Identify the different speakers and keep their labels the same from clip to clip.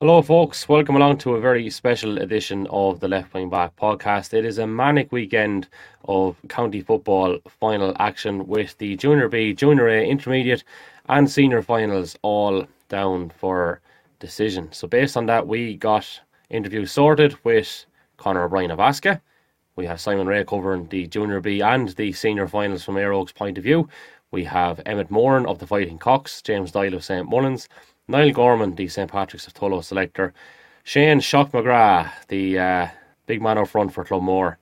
Speaker 1: Hello, folks. Welcome along to a very special edition of the Left Wing Back podcast. It is a manic weekend of county football final action with the Junior B, Junior A, Intermediate, and Senior finals all down for decision. So, based on that, we got interviews sorted with Conor O'Brien of Asca. We have Simon Rea covering the Junior B and the Senior finals from Éire Óg's point of view. We have Emmet Moran of the Fighting Cocks, James Doyle of St Mullins, Niall Gorman, the St Patrick's of Tullow selector, Shane Shock McGrath, the uh, big man up front for Clonmore,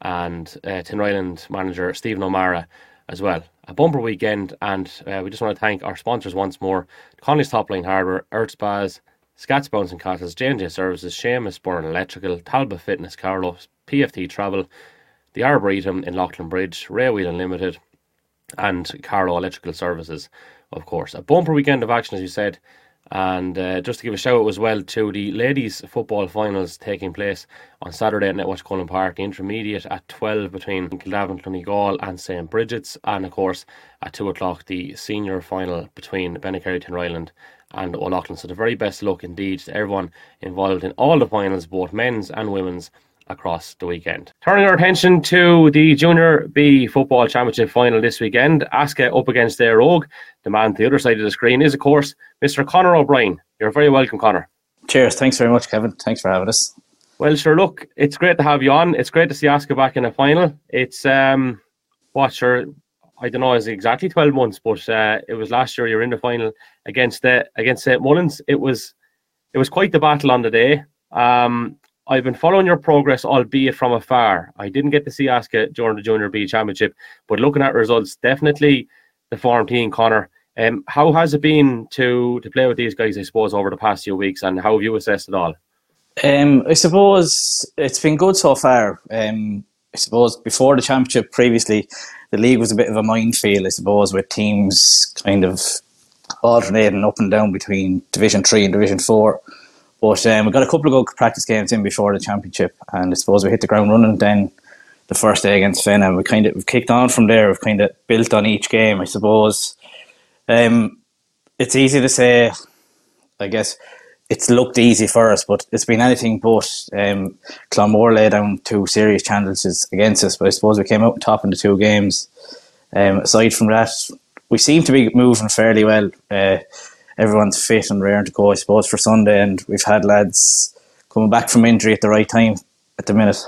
Speaker 1: and uh, Tinryland manager Stephen O'Meara as well. A bumper weekend, and uh, we just want to thank our sponsors once more Connolly's Top Line Hardware, Earthspas, Scats Bones and Castles, Services, Seamus Burn Electrical, Talbot Fitness, Carlos, PFT Travel, the Arboretum in Leighlinbridge, Railwheel Unlimited, and Carlow Electrical Services, of course. A bumper weekend of action, as you said. And uh, just to give a shout out as well to the ladies' football finals taking place on Saturday at Netwatch Cullen Park, the intermediate at 12 between Kildavin, Clonegal and St Bridget's, and of course at 2 o'clock the senior final between Bennekerry, Ryland and O'Loughlin. So the very best luck indeed to everyone involved in all the finals, both men's and women's across the weekend. Turning our attention to the Junior B Football Championship final this weekend, Asca up against Éire Óg. The man to the other side of the screen is, of course, Mr. Conor O'Brien. You're very welcome, Conor.
Speaker 2: Cheers. Thanks very much, Kevin. Thanks for having us.
Speaker 1: Well, sure. Look, it's great to have you on. It's great to see Asca back in a final. It's um, what sure. I don't know, is exactly twelve months, but uh, it was last year. You were in the final against the against St Mullins. It was it was quite the battle on the day. Um, I've been following your progress, albeit from afar. I didn't get to see Asca during the Junior B Championship, but looking at results, definitely the form team, Conor. Um, how has it been to to play with these guys? I suppose over the past few weeks, and how have you assessed it all?
Speaker 2: Um, I suppose it's been good so far. Um, I suppose before the championship, previously, the league was a bit of a minefield. I suppose with teams kind of alternating up and down between Division Three and Division Four. But um, we got a couple of good practice games in before the championship, and I suppose we hit the ground running then the first day against Finn, and we kind of we've kicked on from there. We've kind of built on each game, I suppose. Um, it's easy to say, I guess. It's looked easy for us, but it's been anything but. Um, Clonmore laid down two serious challenges against us, but I suppose we came out top in the two games. Um, aside from that, we seem to be moving fairly well. Uh, everyone's fit and raring to go, I suppose, for Sunday. And we've had lads coming back from injury at the right time at the minute.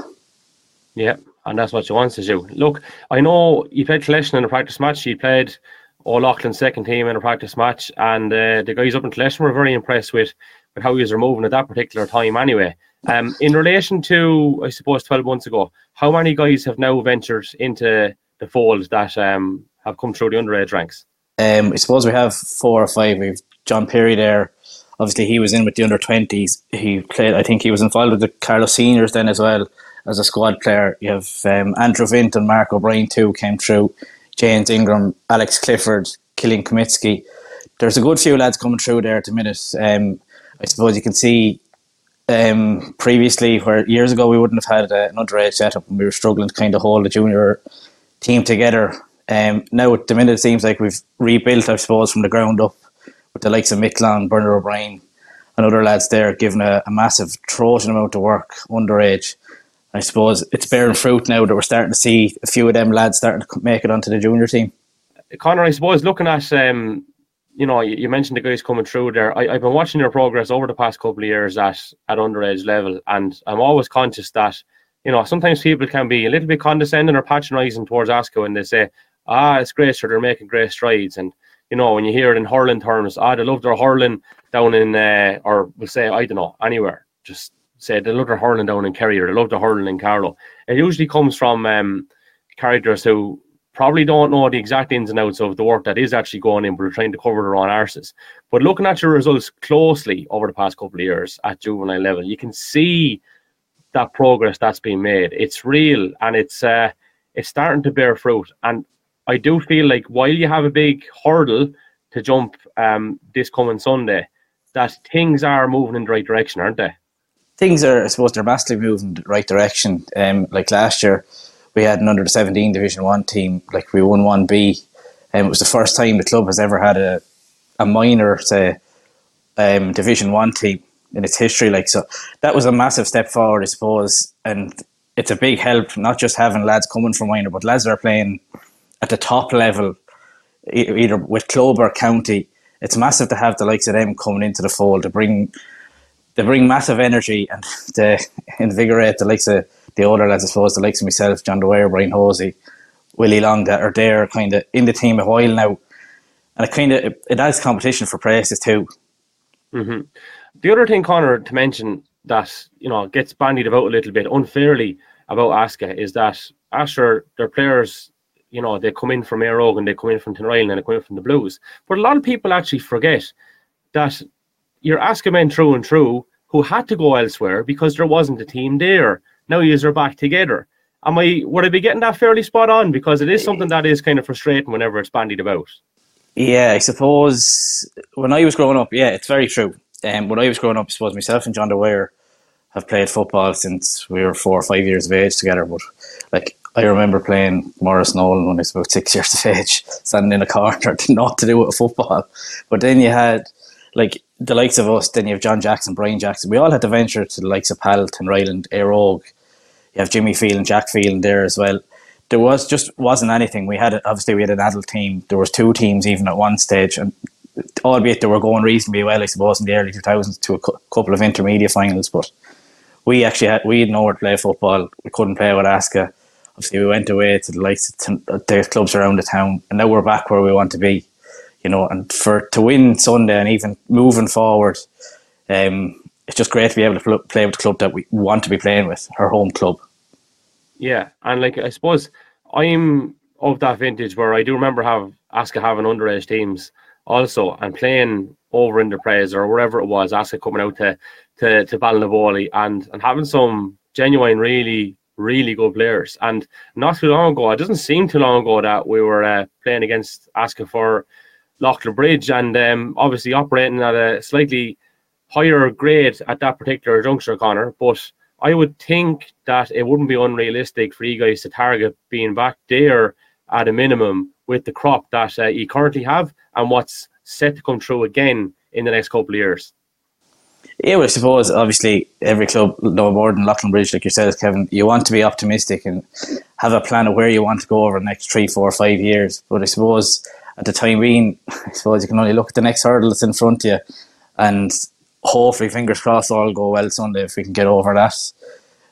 Speaker 1: Yeah, and that's what you want to do. Look, I know you played Collection in a practice match. You played All O'Loughlin's second team in a practice match, and uh, the guys up in Collection were very impressed with, with how he was moving at that particular time. Anyway, um, in relation to I suppose twelve months ago, how many guys have now ventured into the fold that um, have come through the underage ranks?
Speaker 2: Um, I suppose we have four or five. We've John Perry there. Obviously, he was in with the under twenties. He played. I think he was involved with the Carlos seniors then as well as a squad player. You have um, Andrew Vint and Mark O'Brien too came through. James Ingram, Alex Clifford, Killian Komitsky. There's a good few lads coming through there at the minute. Um, I suppose you can see um, previously where years ago we wouldn't have had uh, an underage setup and we were struggling to kind of hold the junior team together. Um, now at the minute it seems like we've rebuilt, I suppose, from the ground up the likes of Micklang, Bernard O'Brien, and other lads there giving a, a massive trojan amount of work underage. I suppose it's bearing fruit now that we're starting to see a few of them lads starting to make it onto the junior team.
Speaker 1: Conor, I suppose looking at um, you know, you, mentioned the guys coming through there. I, have been watching your progress over the past couple of years at at underage level, and I'm always conscious that you know sometimes people can be a little bit condescending or patronising towards Asca when they say, "Ah, it's great, sure they're making great strides," and you know, when you hear it in hurling terms, ah, they love their hurling down in, uh, or we'll say, I don't know, anywhere. Just say they love their hurling down in Kerry or they love their hurling in Carlow. It usually comes from um, characters who probably don't know the exact ins and outs of the work that is actually going in, but are trying to cover their own arses. But looking at your results closely over the past couple of years at juvenile level, you can see that progress that's been made. It's real and it's uh, it's starting to bear fruit. And I do feel like while you have a big hurdle to jump um, this coming Sunday, that things are moving in the right direction, aren't they?
Speaker 2: Things are, I suppose, they're massively moving in the right direction. Um, like last year, we had an under the 17 Division 1 team, like we won 1B. And um, it was the first time the club has ever had a, a minor, say, um, Division 1 team. in its history. Like so, that was a massive step forward, I suppose, and it's a big help. Not just having lads coming from minor, but lads that are playing at the top level, either with club or county. It's massive to have the likes of them coming into the fold to bring they bring massive energy and to invigorate the likes of the older lads, I suppose, the likes of myself, John Dwyer, Brian Hosey, Willie Long, that are there kind of in the team a while now. And it kind of it, it adds competition for places too.
Speaker 1: Mm-hmm. The other thing, Conor, to mention that you know gets bandied about a little bit unfairly about Asca is that Asher, their players, you know, they come in from and they come in from Tinryland and they come in from the Blues. But a lot of people actually forget that you're asking men through and through who had to go elsewhere because there wasn't a team there. Now you are back together. Am I would I be getting that fairly spot on? Because it is something that is kind of frustrating whenever it's bandied about.
Speaker 2: Yeah, I suppose when I was growing up, yeah, it's very true. Um, when I was growing up, I suppose myself and John Dwyer have played football since we were four or five years of age together. But like I remember playing Morris Nolan when I was about six years of age, standing in a corner, not to do with football. But then you had like the likes of us, then you have John Jackson, Brian Jackson. We all had to venture to the likes of Palt and Ryland, Óg. You have Jimmy Field and Jack Field there as well there was just wasn't anything. We had obviously we had an adult team. There was two teams even at one stage, and albeit they were going reasonably well, I suppose, in the early two thousands to a cu- couple of intermediate finals. But we actually had we had nowhere to play football. We couldn't play with Asca. Obviously, we went away to the likes of the clubs around the town, and now we're back where we want to be. You know, and for to win Sunday and even moving forward, um, it's just great to be able to play with the club that we want to be playing with, our home club.
Speaker 1: Yeah, and like I suppose I'm of that vintage where I do remember have Asca having underage teams also and playing over in the Prez or wherever it was, Asca coming out to to to Ballinavoley and and having some genuine, really really good players. And not too long ago, it doesn't seem too long ago that we were uh, playing against Asca for Leighlinbridge and um, obviously operating at a slightly higher grade at that particular juncture, Conor. But I would think that it wouldn't be unrealistic for you guys to target being back there at a minimum with the crop that uh, you currently have and what's set to come through again in the next couple of years.
Speaker 2: Yeah, well, I suppose obviously every club, no more than Leighlinbridge, like yourself, Kevin, you want to be optimistic and have a plan of where you want to go over the next three, four, five years. But I suppose at the time being, I suppose you can only look at the next hurdle that's in front of you and hopefully, fingers crossed, all go well Sunday if we can get over that.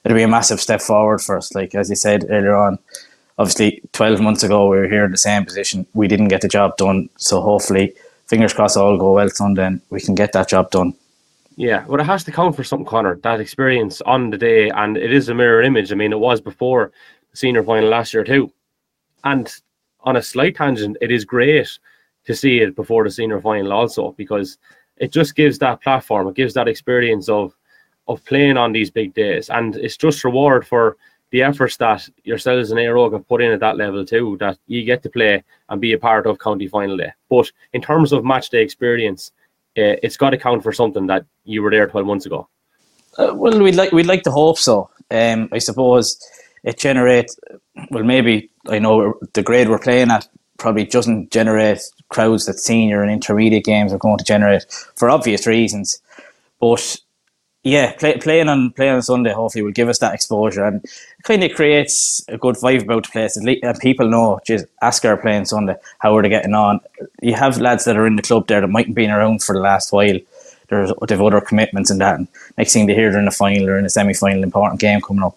Speaker 2: It'll be a massive step forward for us. Like as you said earlier on, obviously, twelve months ago we were here in the same position. We didn't get the job done, so hopefully, fingers crossed, all go well Sunday, and we can get that job done.
Speaker 1: Yeah, well, it has to count for something, Conor. That experience on the day, and it is a mirror image. I mean, it was before the senior final last year too. And on a slight tangent, it is great to see it before the senior final also because it just gives that platform, it gives that experience of of playing on these big days, and it's just reward for the efforts that yourselves and Óg have put in at that level too. That you get to play and be a part of county final day. But in terms of match day experience, it's got to count for something that you were there twelve months ago.
Speaker 2: Uh, well, we'd like we'd like to hope so. Um, I suppose it generates. Well, maybe I know the grade we're playing at probably doesn't generate crowds that senior and intermediate games are going to generate for obvious reasons. But yeah, play, playing on playing on Sunday hopefully will give us that exposure and kind of creates a good vibe about the place. And people know, just ask our playing Sunday, how are they getting on? You have lads that are in the club there that mightn't been around for the last while. There's they've other commitments and that. And next thing they hear they're in a final or in a semi final important game coming up.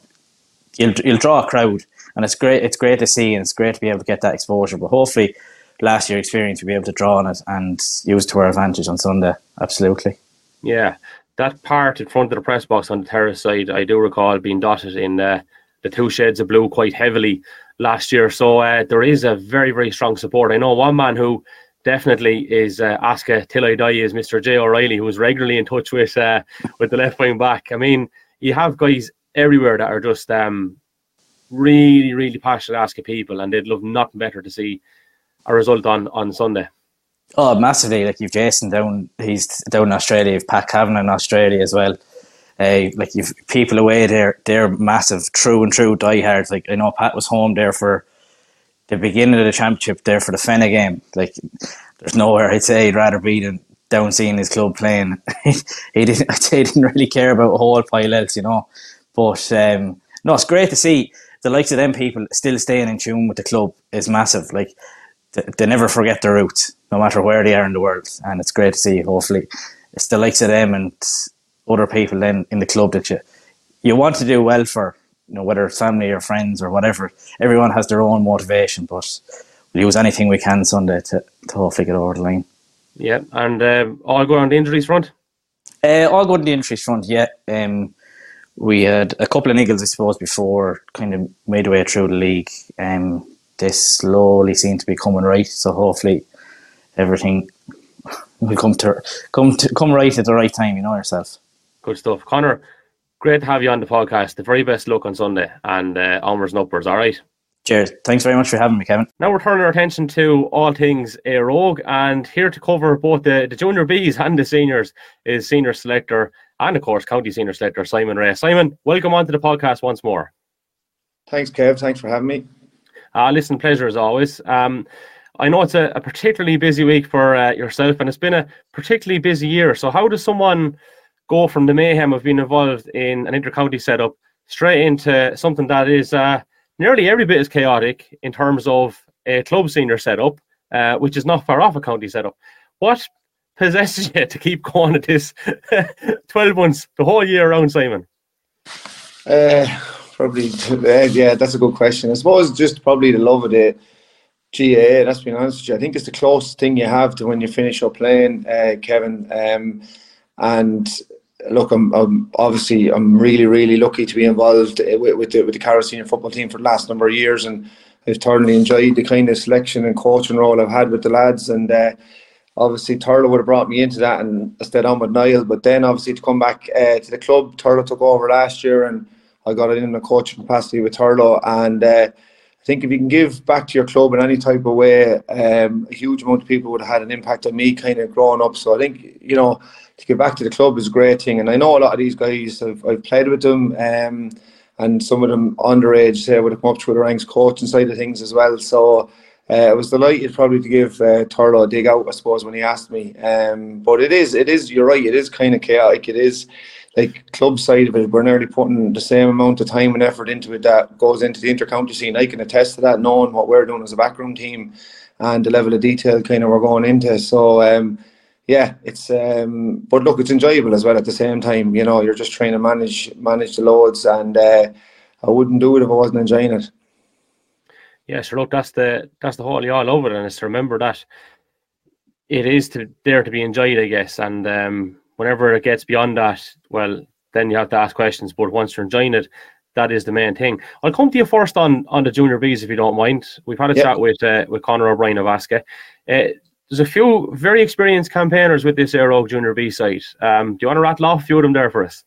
Speaker 2: You'll you'll draw a crowd and it's great. It's great to see, and it's great to be able to get that exposure. But hopefully, last year's experience, we'll be able to draw on it and use to our advantage on Sunday. Absolutely.
Speaker 1: Yeah, that part in front of the press box on the terrace side, I do recall being dotted in uh, the two shades of blue quite heavily last year. So uh, there is a very, very strong support. I know one man who definitely is uh, till I die is Mr. Jay O'Reilly, who is regularly in touch with uh, with the left wing back. I mean, you have guys everywhere that are just um, really, really passionate Asca people, and they'd love nothing better to see a result on on Sunday.
Speaker 2: Oh, massively! Like you've Jason down, he's down in Australia. You've Pat Kavanagh in Australia as well. Uh, like you've people away there, they're massive, true and true diehards. Like I know Pat was home there for the beginning of the championship, there for the Fenagh game. Like there's nowhere I'd say he'd rather be than down seeing his club playing. he didn't. He didn't really care about a whole pile else, you know. But um, no, it's great to see the likes of them people still staying in tune with the club is massive. Like they, never forget their roots, no matter where they are in the world, and it's great to see. Hopefully, it's the likes of them and other people then in the club that you you want to do well for. You know, whether it's family or friends or whatever, everyone has their own motivation, but we'll use anything we can Sunday to, to hopefully get over the line.
Speaker 1: Yeah, and uh, all good on the injuries front?
Speaker 2: Uh, all good on the injuries front, yeah. Um, we had a couple of niggles, I suppose, before kind of midway through the league. Um, they slowly seem to be coming right, so hopefully everything will come to come to come right at the right time. You know yourself.
Speaker 1: Good stuff, Conor. Great to have you on the podcast. The very best luck on Sunday, and uh, onwards and upwards. All right.
Speaker 2: Cheers. Thanks very much for having me, Kevin.
Speaker 1: Now we're turning our attention to all things Éire Óg, and here to cover both the, the junior Bs and the seniors is senior selector and, of course, county senior selector Simon Rea. Simon, welcome onto the podcast once more.
Speaker 3: Thanks, Kev. Thanks for having me.
Speaker 1: Uh, listen, pleasure as always. Um, I know it's a, a, particularly busy week for uh, yourself, and it's been a particularly busy year. So, how does someone go from the mayhem of being involved in an intercounty setup straight into something that is uh, nearly every bit as chaotic in terms of a club senior setup, uh, which is not far off a county setup. What possesses you to keep going at this 12 months, the whole year around, Simon?
Speaker 3: Uh, probably, yeah, that's a good question. I suppose just probably the love of the GAA, that's being honest with you. I think it's the closest thing you have to when you finish up playing, uh, Kevin. Um, and look, I'm, I'm, obviously I'm really really lucky to be involved with, with the with the Carlow senior football team for the last number of years, and I've thoroughly enjoyed the kind of selection and coaching role I've had with the lads, and uh, obviously Turlough would have brought me into that, and I stayed on with Niall. But then obviously to come back uh, to the club, Turlough took over last year, and I got in a coaching capacity with Turlough, and. Uh, I think if you can give back to your club in any type of way, um, a huge amount of people would have had an impact on me kind of growing up. So I think, you know, to get back to the club is a great thing. And I know a lot of these guys, I've, I've played with them, um, and some of them underage say would have come up through the ranks coaching side of things as well. So uh, I was delighted probably to give uh, a dig out, I suppose, when he asked me. Um, but it is, it is, you're right, it is kind of chaotic. It is like club side of it, we're nearly putting the same amount of time and effort into it that goes into the inter-county scene. I can attest to that, knowing what we're doing as a backroom team and the level of detail kind of we're going into. So um, yeah, it's um, but look, it's enjoyable as well at the same time. You know, you're just trying to manage manage the loads, and uh, I wouldn't do it if I wasn't enjoying it.
Speaker 1: Yeah, sure. Look, that's the that's the whole all over, and it's to remember that it is to there to be enjoyed, I guess. And um, whenever it gets beyond that, well, then you have to ask questions. But once you're enjoying it, that is the main thing. I'll come to you first on on the junior bees if you don't mind. We've had a yep. chat with uh, with Conor O'Brien of Asca. Uh, there's a few very experienced campaigners with this Óg Junior B site. Um, do you want to rattle off a few of them there for us?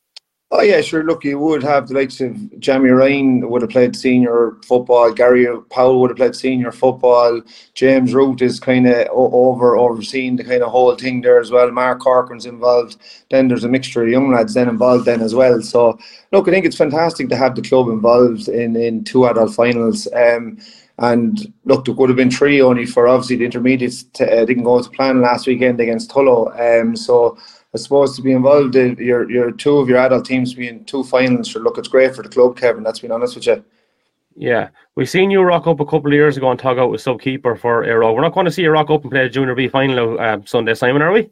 Speaker 3: Oh yeah, sure. Look, you would have the likes of Jamie Ryan would have played senior football. Gary Powell would have played senior football. James Root is kind of over overseeing the kind of whole thing there as well. Mark Corcoran's involved. Then there's a mixture of young lads then involved then as well. So look, I think it's fantastic to have the club involved in in two adult finals. Um, and look, there would have been three only for obviously the intermediates to, uh, didn't go to plan last weekend against Tullow. Um, so I suppose to be involved, in your your two of your adult teams being two finals, sure, look, it's great for the club, Kevin. That's been honest with you.
Speaker 1: Yeah, we've seen you rock up a couple of years ago and tug out with sub keeper for Óg. We're not going to see you rock up and play a junior B final uh, Sunday, Simon, are we?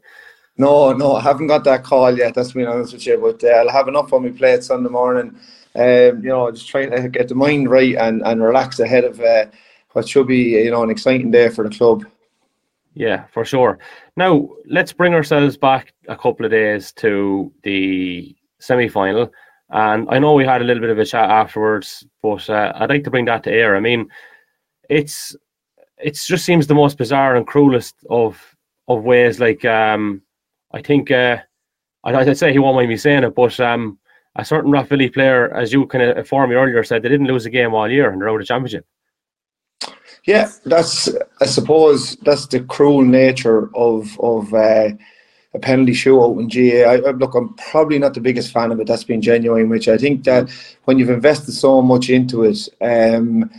Speaker 3: No, no, I haven't got that call yet. That's been honest with you, but uh, I'll have enough when we play it Sunday morning. Um, you know, just trying to get the mind right and, and relax ahead of uh, what should be you know an exciting day for the club.
Speaker 1: Yeah, for sure. Now let's bring ourselves back a couple of days to the semi-final, and I know we had a little bit of a chat afterwards, but uh, I'd like to bring that to air. I mean, it's it just seems the most bizarre and cruelest of of ways. Like um, I think uh, I'd say he won't mind me saying it, but um, a certain Rathvilly player, as you kind of informed me earlier, said they didn't lose a game all year and they're out of championship.
Speaker 3: Yeah, that's I suppose that's the cruel nature of of uh, a penalty shootout in GA. I, look, I'm probably not the biggest fan of it. That's being genuine, which I think that when you've invested so much into it, um,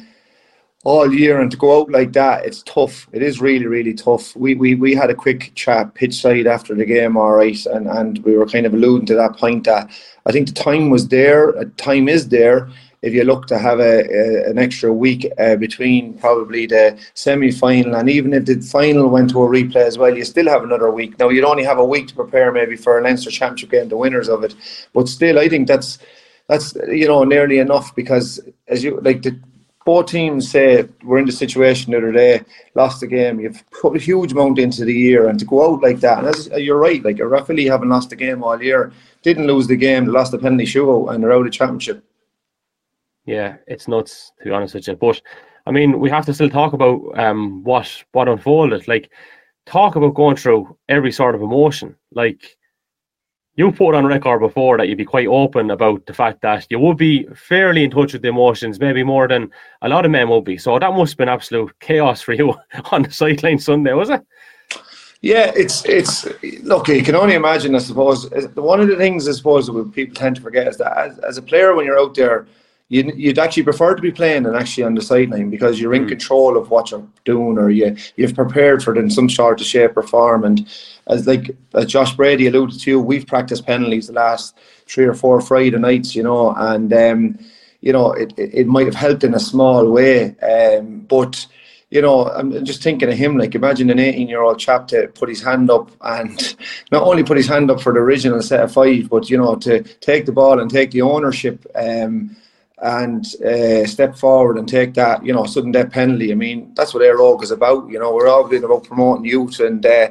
Speaker 3: all year and to go out like that, it's tough. It is really, really tough. We we, we had a quick chat pitch side after the game, all right, and, and we were kind of alluding to that point that I think the time was there, time is there. If you look to have a, a an extra week uh, between probably the semi final and even if the final went to a replay as well, you still have another week. Now you'd only have a week to prepare maybe for a Leinster Championship game, the winners of it, but still, I think that's that's you know nearly enough because as you like the both teams say we're in the situation the other day, lost the game. You've put a huge amount into the year, and to go out like that, and as, you're right, like Offaly haven't lost the game all year, didn't lose the game, lost the penalty shootout, and they're out of championship.
Speaker 1: Yeah, it's nuts to be honest with you. But I mean, we have to still talk about um, what what unfolded. Like, talk about going through every sort of emotion. Like, you put on record before that you'd be quite open about the fact that you would be fairly in touch with the emotions, maybe more than a lot of men would be. So that must have been absolute chaos for you on the sideline Sunday, was it?
Speaker 3: Yeah, it's it's look. You can only imagine. I suppose one of the things I suppose that people tend to forget is that as, as a player, when you're out there, you'd, you'd actually prefer to be playing than actually on the sideline because you're in mm. control of what you're doing or you you've prepared for it in some sort of shape or form. And as like as Josh Brady alluded to, we've practiced penalties the last three or four Friday nights, you know, and um, you know it, it, it might have helped in a small way, um, but you know, I'm just thinking of him. Like, imagine an 18 year old chap to put his hand up and not only put his hand up for the original set of five, but you know, to take the ball and take the ownership. Um, and uh, step forward and take that, you know, sudden death penalty. I mean, that's what Éire Óg is about. You know, we're all about promoting youth, and uh,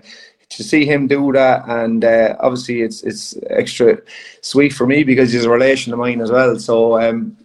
Speaker 3: to see him do that, and uh, obviously it's it's extra sweet for me because he's a relation of mine as well. So um,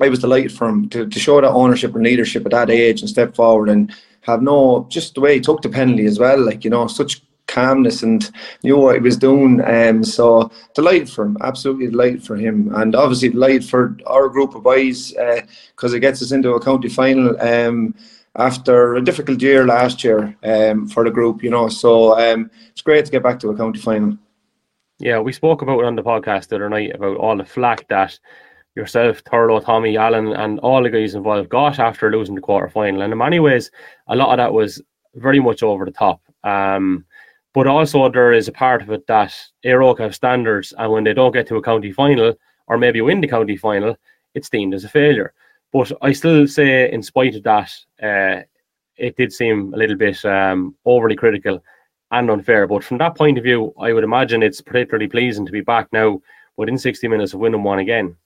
Speaker 3: I was delighted for him to, to show that ownership and leadership at that age and step forward and have no just the way he took the penalty as well. Like you know, such calmness and knew what he was doing. Um, so delighted for him, absolutely delighted for him, and obviously delighted for our group of boys because uh, it gets us into a county final. Um, after a difficult year last year um, for the group, you know, so um, it's great to get back to a county final.
Speaker 1: Yeah, we spoke about it on the podcast the other night about all the flack that yourself, Turlough, Tommy, Allen, and all the guys involved got after losing the quarter final. And in many ways, a lot of that was very much over the top. Um, but also there is a part of it that Óg have standards, and when they don't get to a county final or maybe win the county final, it's deemed as a failure. But I still say, in spite of that, uh, it did seem a little bit um, overly critical and unfair. But from that point of view, I would imagine it's particularly pleasing to be back now within 60 minutes of winning one again.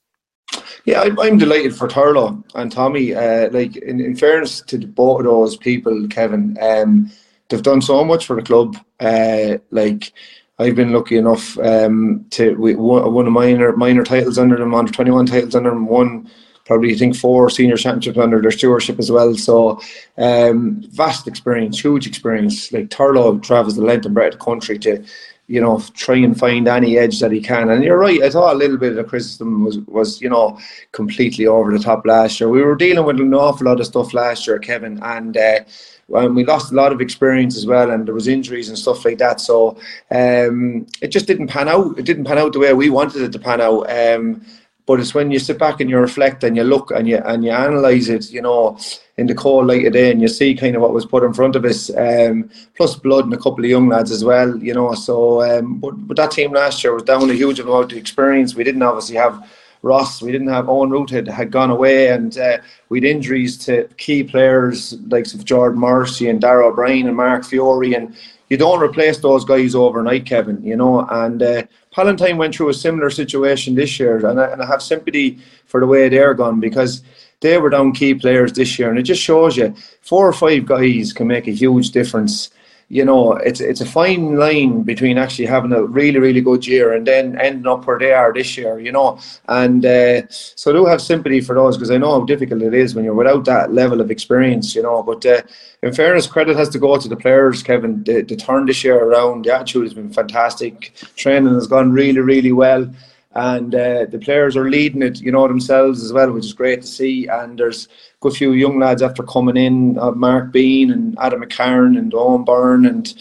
Speaker 3: Yeah, I'm, I'm delighted for Turlough and Tommy. Uh, like in, in fairness to both of those people, Kevin, um, they've done so much for the club. Uh, like I've been lucky enough um, to we won, won a minor minor titles under them, under twenty one titles under them, one probably I think four senior championships under their stewardship as well. So um, vast experience, huge experience. Like Turlough travels the length and breadth of the country to you know, try and find any edge that he can. And you're right, I thought a little bit of criticism was, was you know, completely over the top last year. We were dealing with an awful lot of stuff last year, Kevin, and uh, we lost a lot of experience as well, and there was injuries and stuff like that. So um, it just didn't pan out. It didn't pan out the way we wanted it to pan out. Um, but it's when you sit back and you reflect and you look and you and you analyze it, you know, in the cold light of day, and you see kind of what was put in front of us, um, plus blood and a couple of young lads as well, you know. So, um, but but that team last year was down a huge amount of experience. We didn't obviously have Ross, we didn't have Owen Root had, had gone away, and uh, we'd injuries to key players like of Jordan Morrissey and Darragh O'Brien and Mark Fiore, and you don't replace those guys overnight, Kevin. You know, and uh, Palatine went through a similar situation this year, and I, and I have sympathy for the way they're gone because they were down key players this year, and it just shows you four or five guys can make a huge difference you know, it's it's a fine line between actually having a really really good year and then ending up where they are this year, you know. And uh, so I do have sympathy for those because I know how difficult it is when you're without that level of experience, you know. But uh, in fairness, credit has to go to the players, Kevin. The, the turn this year around, the attitude has been fantastic. Training has gone really really well and uh, the players are leading it, you know, themselves as well, which is great to see. And there's a good few young lads after coming in, uh, Mark Bean and Adam McCarron and Owen Byrne and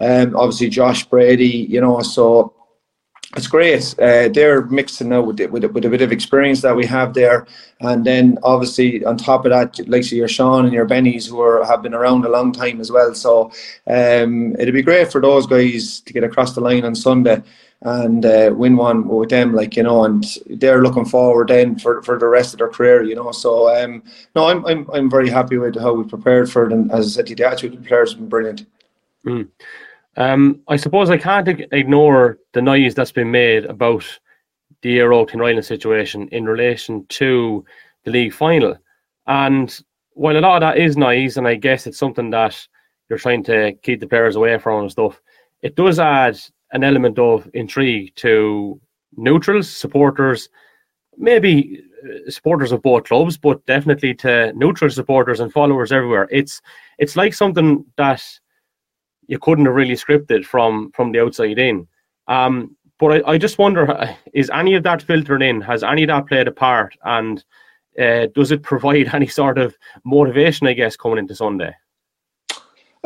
Speaker 3: um, obviously Josh Brady, you know. So it's great. Uh, they're mixing now with, with, with a bit of experience that we have there, and then obviously on top of that, like your Sean and your Bennies who are, have been around a long time as well. So um, it'd be great for those guys to get across the line on Sunday and uh, win one with them, like you know, and they're looking forward then for, for the rest of their career, you know. So um, no, I'm I'm I'm very happy with how we prepared for it, and as I said, the attitude of the players has been brilliant.
Speaker 1: Mm. Um, I suppose I can't ignore the noise that's been made about the Euro Tinryland situation in relation to the league final. And while a lot of that is noise, and I guess it's something that you're trying to keep the players away from and stuff, it does add an element of intrigue to neutrals, supporters, maybe uh, supporters of both clubs, but definitely to neutral supporters and followers everywhere. It's it's like something that you couldn't have really scripted from from the outside in. Um, but I, I just wonder, uh, is any of that filtered in? Has any of that played a part? And uh, does it provide any sort of motivation, I guess, coming into Sunday?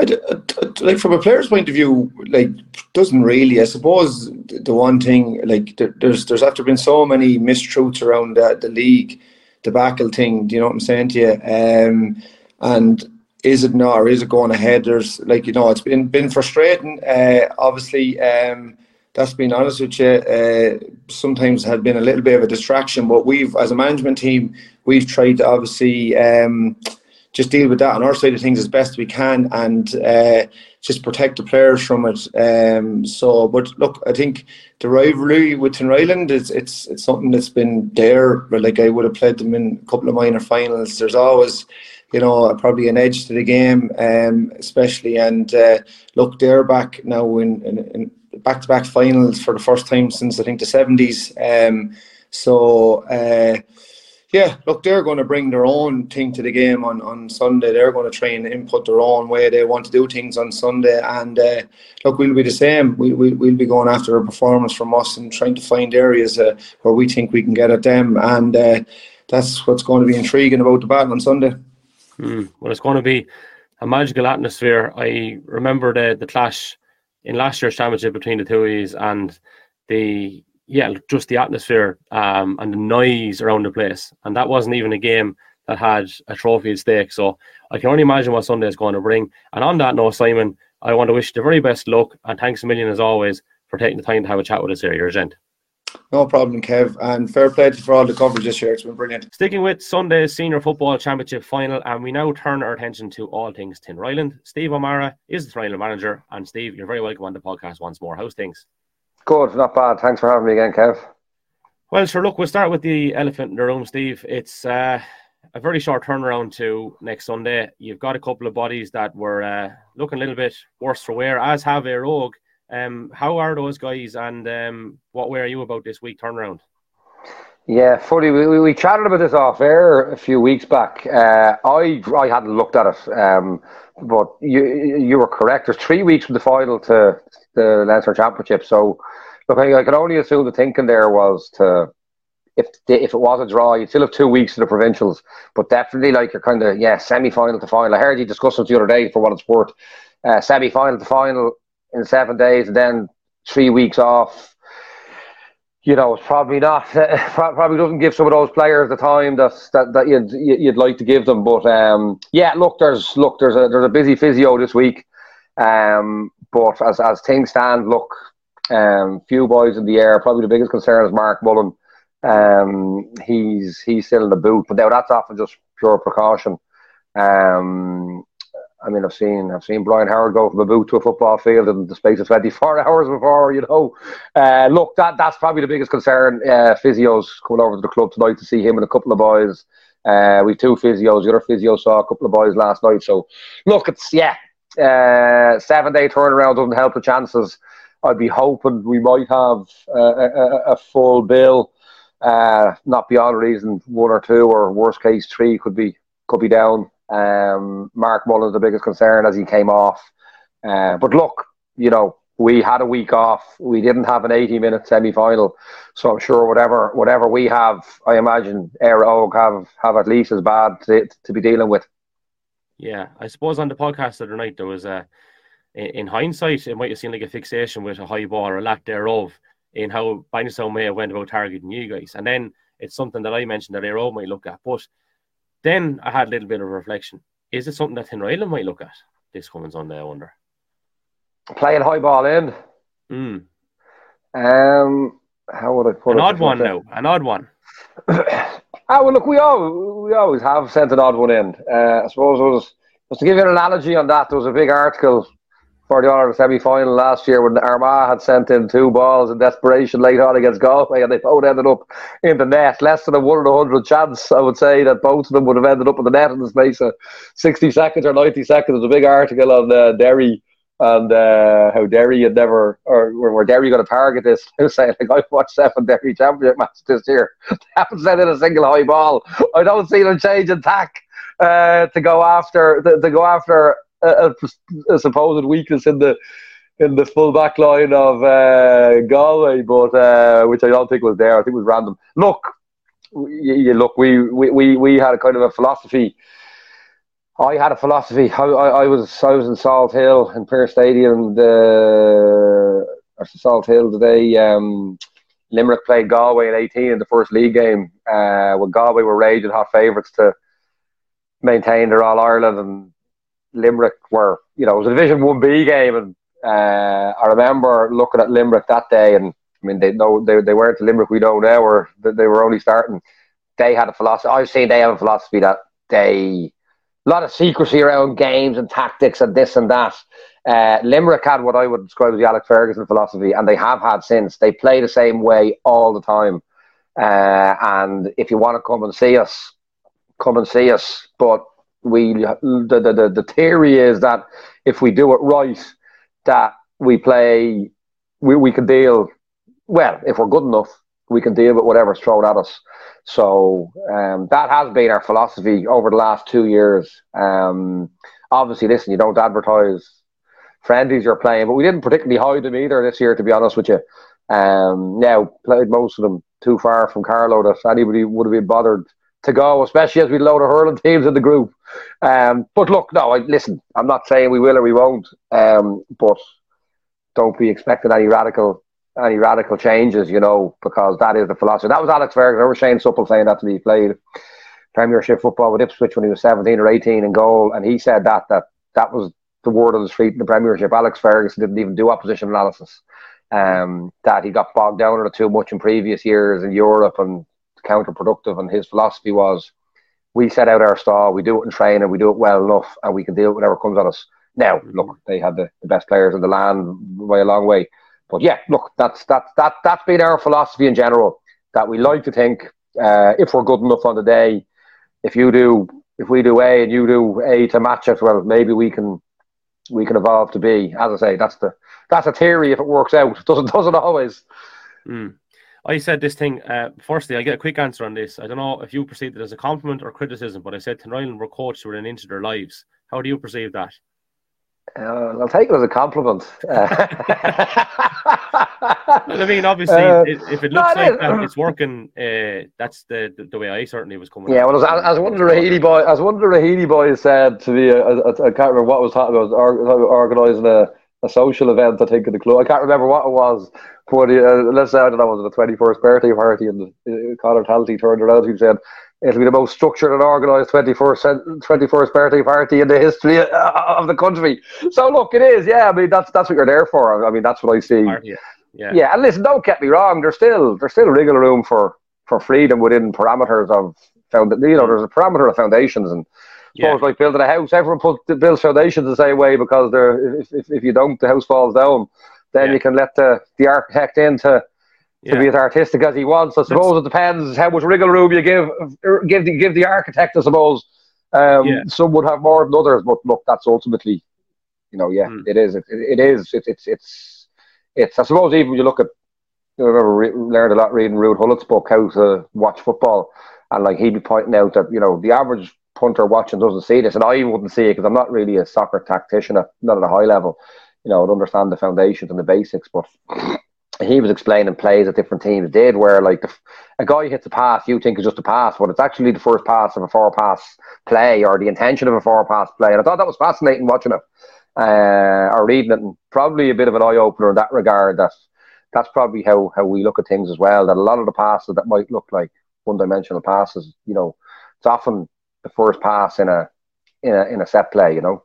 Speaker 3: I, like from a player's point of view, like doesn't really. I suppose the one thing, like there's there's after been so many mistruths around the, league, the league, debacle thing. Do you know what I'm saying to you? Um, and is it not or is it going ahead? There's like you know it's been been frustrating. Uh, obviously, um, that's been honest with you. Uh, sometimes had been a little bit of a distraction, but we've as a management team we've tried to obviously. Um, just deal with that on our side of things as best we can and uh, just protect the players from it. Um, so, but look, I think the rivalry with Tinryland is it's it's something that's been there. Like I would have played them in a couple of minor finals. There's always you know, probably an edge to the game, um, especially. And uh, look, they're back now in, in, in, back-to-back finals for the first time since I think the seventies. Um, so uh, yeah, look, they're going to bring their own thing to the game on, on Sunday. They're going to try and input their own way they want to do things on Sunday. And uh, look, we'll be the same. We, we, we'll be going after a performance from us and trying to find areas uh, where we think we can get at them. And uh, that's what's going to be intriguing about the battle on Sunday.
Speaker 1: Mm, well, it's going to be a magical atmosphere. I remember the the clash in last year's championship between the two and the yeah, just the atmosphere um, and the noise around the place. And that wasn't even a game that had a trophy at stake. So I can only imagine what Sunday is going to bring. And on that note, Simon, I want to wish you the very best luck and thanks a million as always for taking the time to have a chat with us here. You're a gent.
Speaker 3: No problem, Kev. And fair play for all the coverage this year. It's been brilliant.
Speaker 1: Sticking with Sunday's Senior Football Championship final, and we now turn our attention to all things Tinryland. Steve O'Meara is the final manager. And Steve, you're very welcome on the podcast once more. How's things?
Speaker 4: Good, not bad. Thanks for having me again, Kev.
Speaker 1: Well, sure. Look, we'll start with the elephant in the room, Steve. It's uh, a very short turnaround to next Sunday. You've got a couple of bodies that were uh, looking a little bit worse for wear, as have Éire Óg. Um, how are those guys, and um, what way are you about this week turnaround?
Speaker 4: Yeah. We, we, we chatted about this off air a few weeks back. Uh, I I hadn't looked at it, um, but you you were correct. There's three weeks from the final to the Leinster Championship, so look, I, I can only assume the thinking there was to if if it was a draw, you'd still have two weeks to the provincials, but definitely like you're kind of yeah semi final to final. I heard you discuss it the other day for what it's worth. Uh, semi final to final in seven days, and then three weeks off. You know, it's probably not. Probably doesn't give some of those players the time that that, that you'd you'd like to give them. But um, yeah, look, there's look, there's a there's a busy physio this week. Um, but as as things stand, look, um, few boys in the air. Probably the biggest concern is Mark Mullen. Um, he's he's still in the boot, but now that's often just pure precaution. Um, I mean, I've seen I've seen Brian Howard go from a boot to a football field in the space of 24 hours before. You know, uh, look, that that's probably the biggest concern. Uh, physios coming over to the club tonight to see him and a couple of boys. Uh, we've two physios. The other physio saw a couple of boys last night. So, look, it's yeah, uh, seven day turnaround doesn't help the chances. I'd be hoping we might have a, a, a full bill. Uh, not beyond reason, one or two, or worst case, three could be could be down. Um, Mark Mullen's the biggest concern as he came off. Uh, but look, you know, we had a week off. We didn't have an 80 minute semi final. So I'm sure whatever whatever we have, I imagine Éire Óg have, have at least as bad to, to be dealing with.
Speaker 1: Yeah, I suppose on the podcast the other night there was a, in hindsight, it might have seemed like a fixation with a high ball or a lack thereof. in how Bangladesh may have went about targeting you guys. And then it's something that I mentioned that Aero might look at. But then I had a little bit of reflection. Is it something that Tinryland might look at this coming Sunday, I wonder?
Speaker 4: Playing high ball in.
Speaker 1: Mm.
Speaker 4: Um, how would I put
Speaker 1: An
Speaker 4: it?
Speaker 1: An odd one now. An odd one.
Speaker 4: Ah, well, look, we always, we always have sent an odd one in. Uh, I suppose it was, just to give you an analogy on that, there was a big article for the Ireland semi final last year when Armagh had sent in two balls in desperation late on against Galway and they both ended up in the net. Less than a 1 in a 100 chance, I would say, that both of them would have ended up in the net in the space of 60 seconds or 90 seconds. There's a big article on uh, Derry and uh, how Derry had never, or where Derry got to target this. They were saying, like, I've watched seven Derry championship matches this year. They haven't sent in a single high ball. I don't see them changing tack uh, to go after to, to go after a, a, supposed weakness in the in the full back line of uh, Galway, but uh, which I don't think was there. I think it was random. Look, you, you look, we, we, we, we had a kind of a philosophy I had a philosophy. I, I, I, was I was in Salthill in Pearse Stadium. The or Salthill today. Um, Limerick played Galway in 18 in the first league game. Uh, when Galway were raging hot favourites to maintain their All Ireland, and Limerick were, you know, it was a Division One B game, and uh, I remember looking at Limerick that day, and I mean, they know they, they weren't the Limerick we know now, or they were only starting. They had a philosophy. I've seen they have a philosophy that they a lot of secrecy around games and tactics and this and that. Uh, Limerick had what I would describe as the Alex Ferguson philosophy, and they have had since. They play the same way all the time. Uh, and if you want to come and see us, come and see us. But we, the, the, the, the theory is that if we do it right, that we play, we, we can deal, well, if we're good enough, we can deal with whatever's thrown at us. So um, that has been our philosophy over the last two years. Um, obviously, listen, you don't advertise friendlies you're playing, but we didn't particularly hide them either this year, to be honest with you. Um, now, played most of them too far from Carlow that anybody would have been bothered to go, especially as we load of hurling teams in the group. Um, but look, no, I, listen, I'm not saying we will or we won't, um, but don't be expecting any radical any radical changes, you know, because that is the philosophy. That was Alex Ferguson. I remember Shane Supple saying that to me. He played Premiership football with Ipswich when he was 17 or 18 in goal, and he said that that that was the word on the street in the Premiership. Alex Ferguson didn't even do opposition analysis. Um, that he got bogged down in too much in previous years in Europe and counterproductive. And his philosophy was, we set out our stall, we do it in training, we do it well enough, and we can deal with whatever comes at us. Now, look, they had the, the best players in the land by a long way but yeah, look, that's that's that that's been our philosophy in general. That we like to think uh, if we're good enough on the day, if you do, if we do A and you do A to match it, well, maybe we can we can evolve to B. As I say, that's the that's a theory if it works out. Doesn't doesn't always.
Speaker 1: Mm. I said this thing. Uh, firstly, I get a quick answer on this. I don't know if you perceive it as a compliment or criticism, but I said Tinryland were coached within an inch of their lives. How do you perceive that?
Speaker 4: Uh, I'll take it as a compliment.
Speaker 1: well, I mean, obviously, uh, if it looks no, like that, it's working. Uh, that's the, the, the way I certainly was coming.
Speaker 4: Yeah, well, as, as one of the Raheny boys, as one of the Raheny boys said to me, I, I, I can't remember what was talking about. Organising a, a social event, I think, in the club. I can't remember what it was. But uh, let's say I don't know, was it the twenty first birthday party, and uh, Conor Talty turned around and said it'll be the most structured and organised 21st, 21st birthday party in the history of the country. So look, it is, yeah. I mean, that's that's what you're there for. I mean, that's what I see.
Speaker 1: Yeah, yeah.
Speaker 4: yeah and listen, don't get me wrong. There's still there's still wriggle room for for freedom within parameters of found. You know, there's a parameter of foundations and. Yeah. Suppose like building a house, everyone put, builds foundations the same way because they're if, if, if you don't, the house falls down. Then yeah. you can let the, the architect in to to be as artistic as he wants. I suppose it depends how much wriggle room you give give the give the architect. I suppose um, yeah. some would have more than others, but look, that's ultimately, you know, yeah, mm. it is. It, it is. It, it's it's it's. I suppose even when you look at, I remember re- learned a lot reading Ruud Gullit's book, How to Watch Football, and like he'd be pointing out that you know the average punter watching doesn't see this, and I wouldn't see it because I'm not really a soccer tactician, at, not at a high level. You know, I'd understand the foundations and the basics, but he was explaining plays that different teams did where like the, a guy hits a pass you think is just a pass but it's actually the first pass of a four pass play or the intention of a four pass play and I thought that was fascinating watching it uh, or reading it and probably a bit of an eye opener in that regard that that's probably how, how we look at things as well. That a lot of the passes that might look like one dimensional passes, you know, it's often the first pass in a in a in a set play, you know,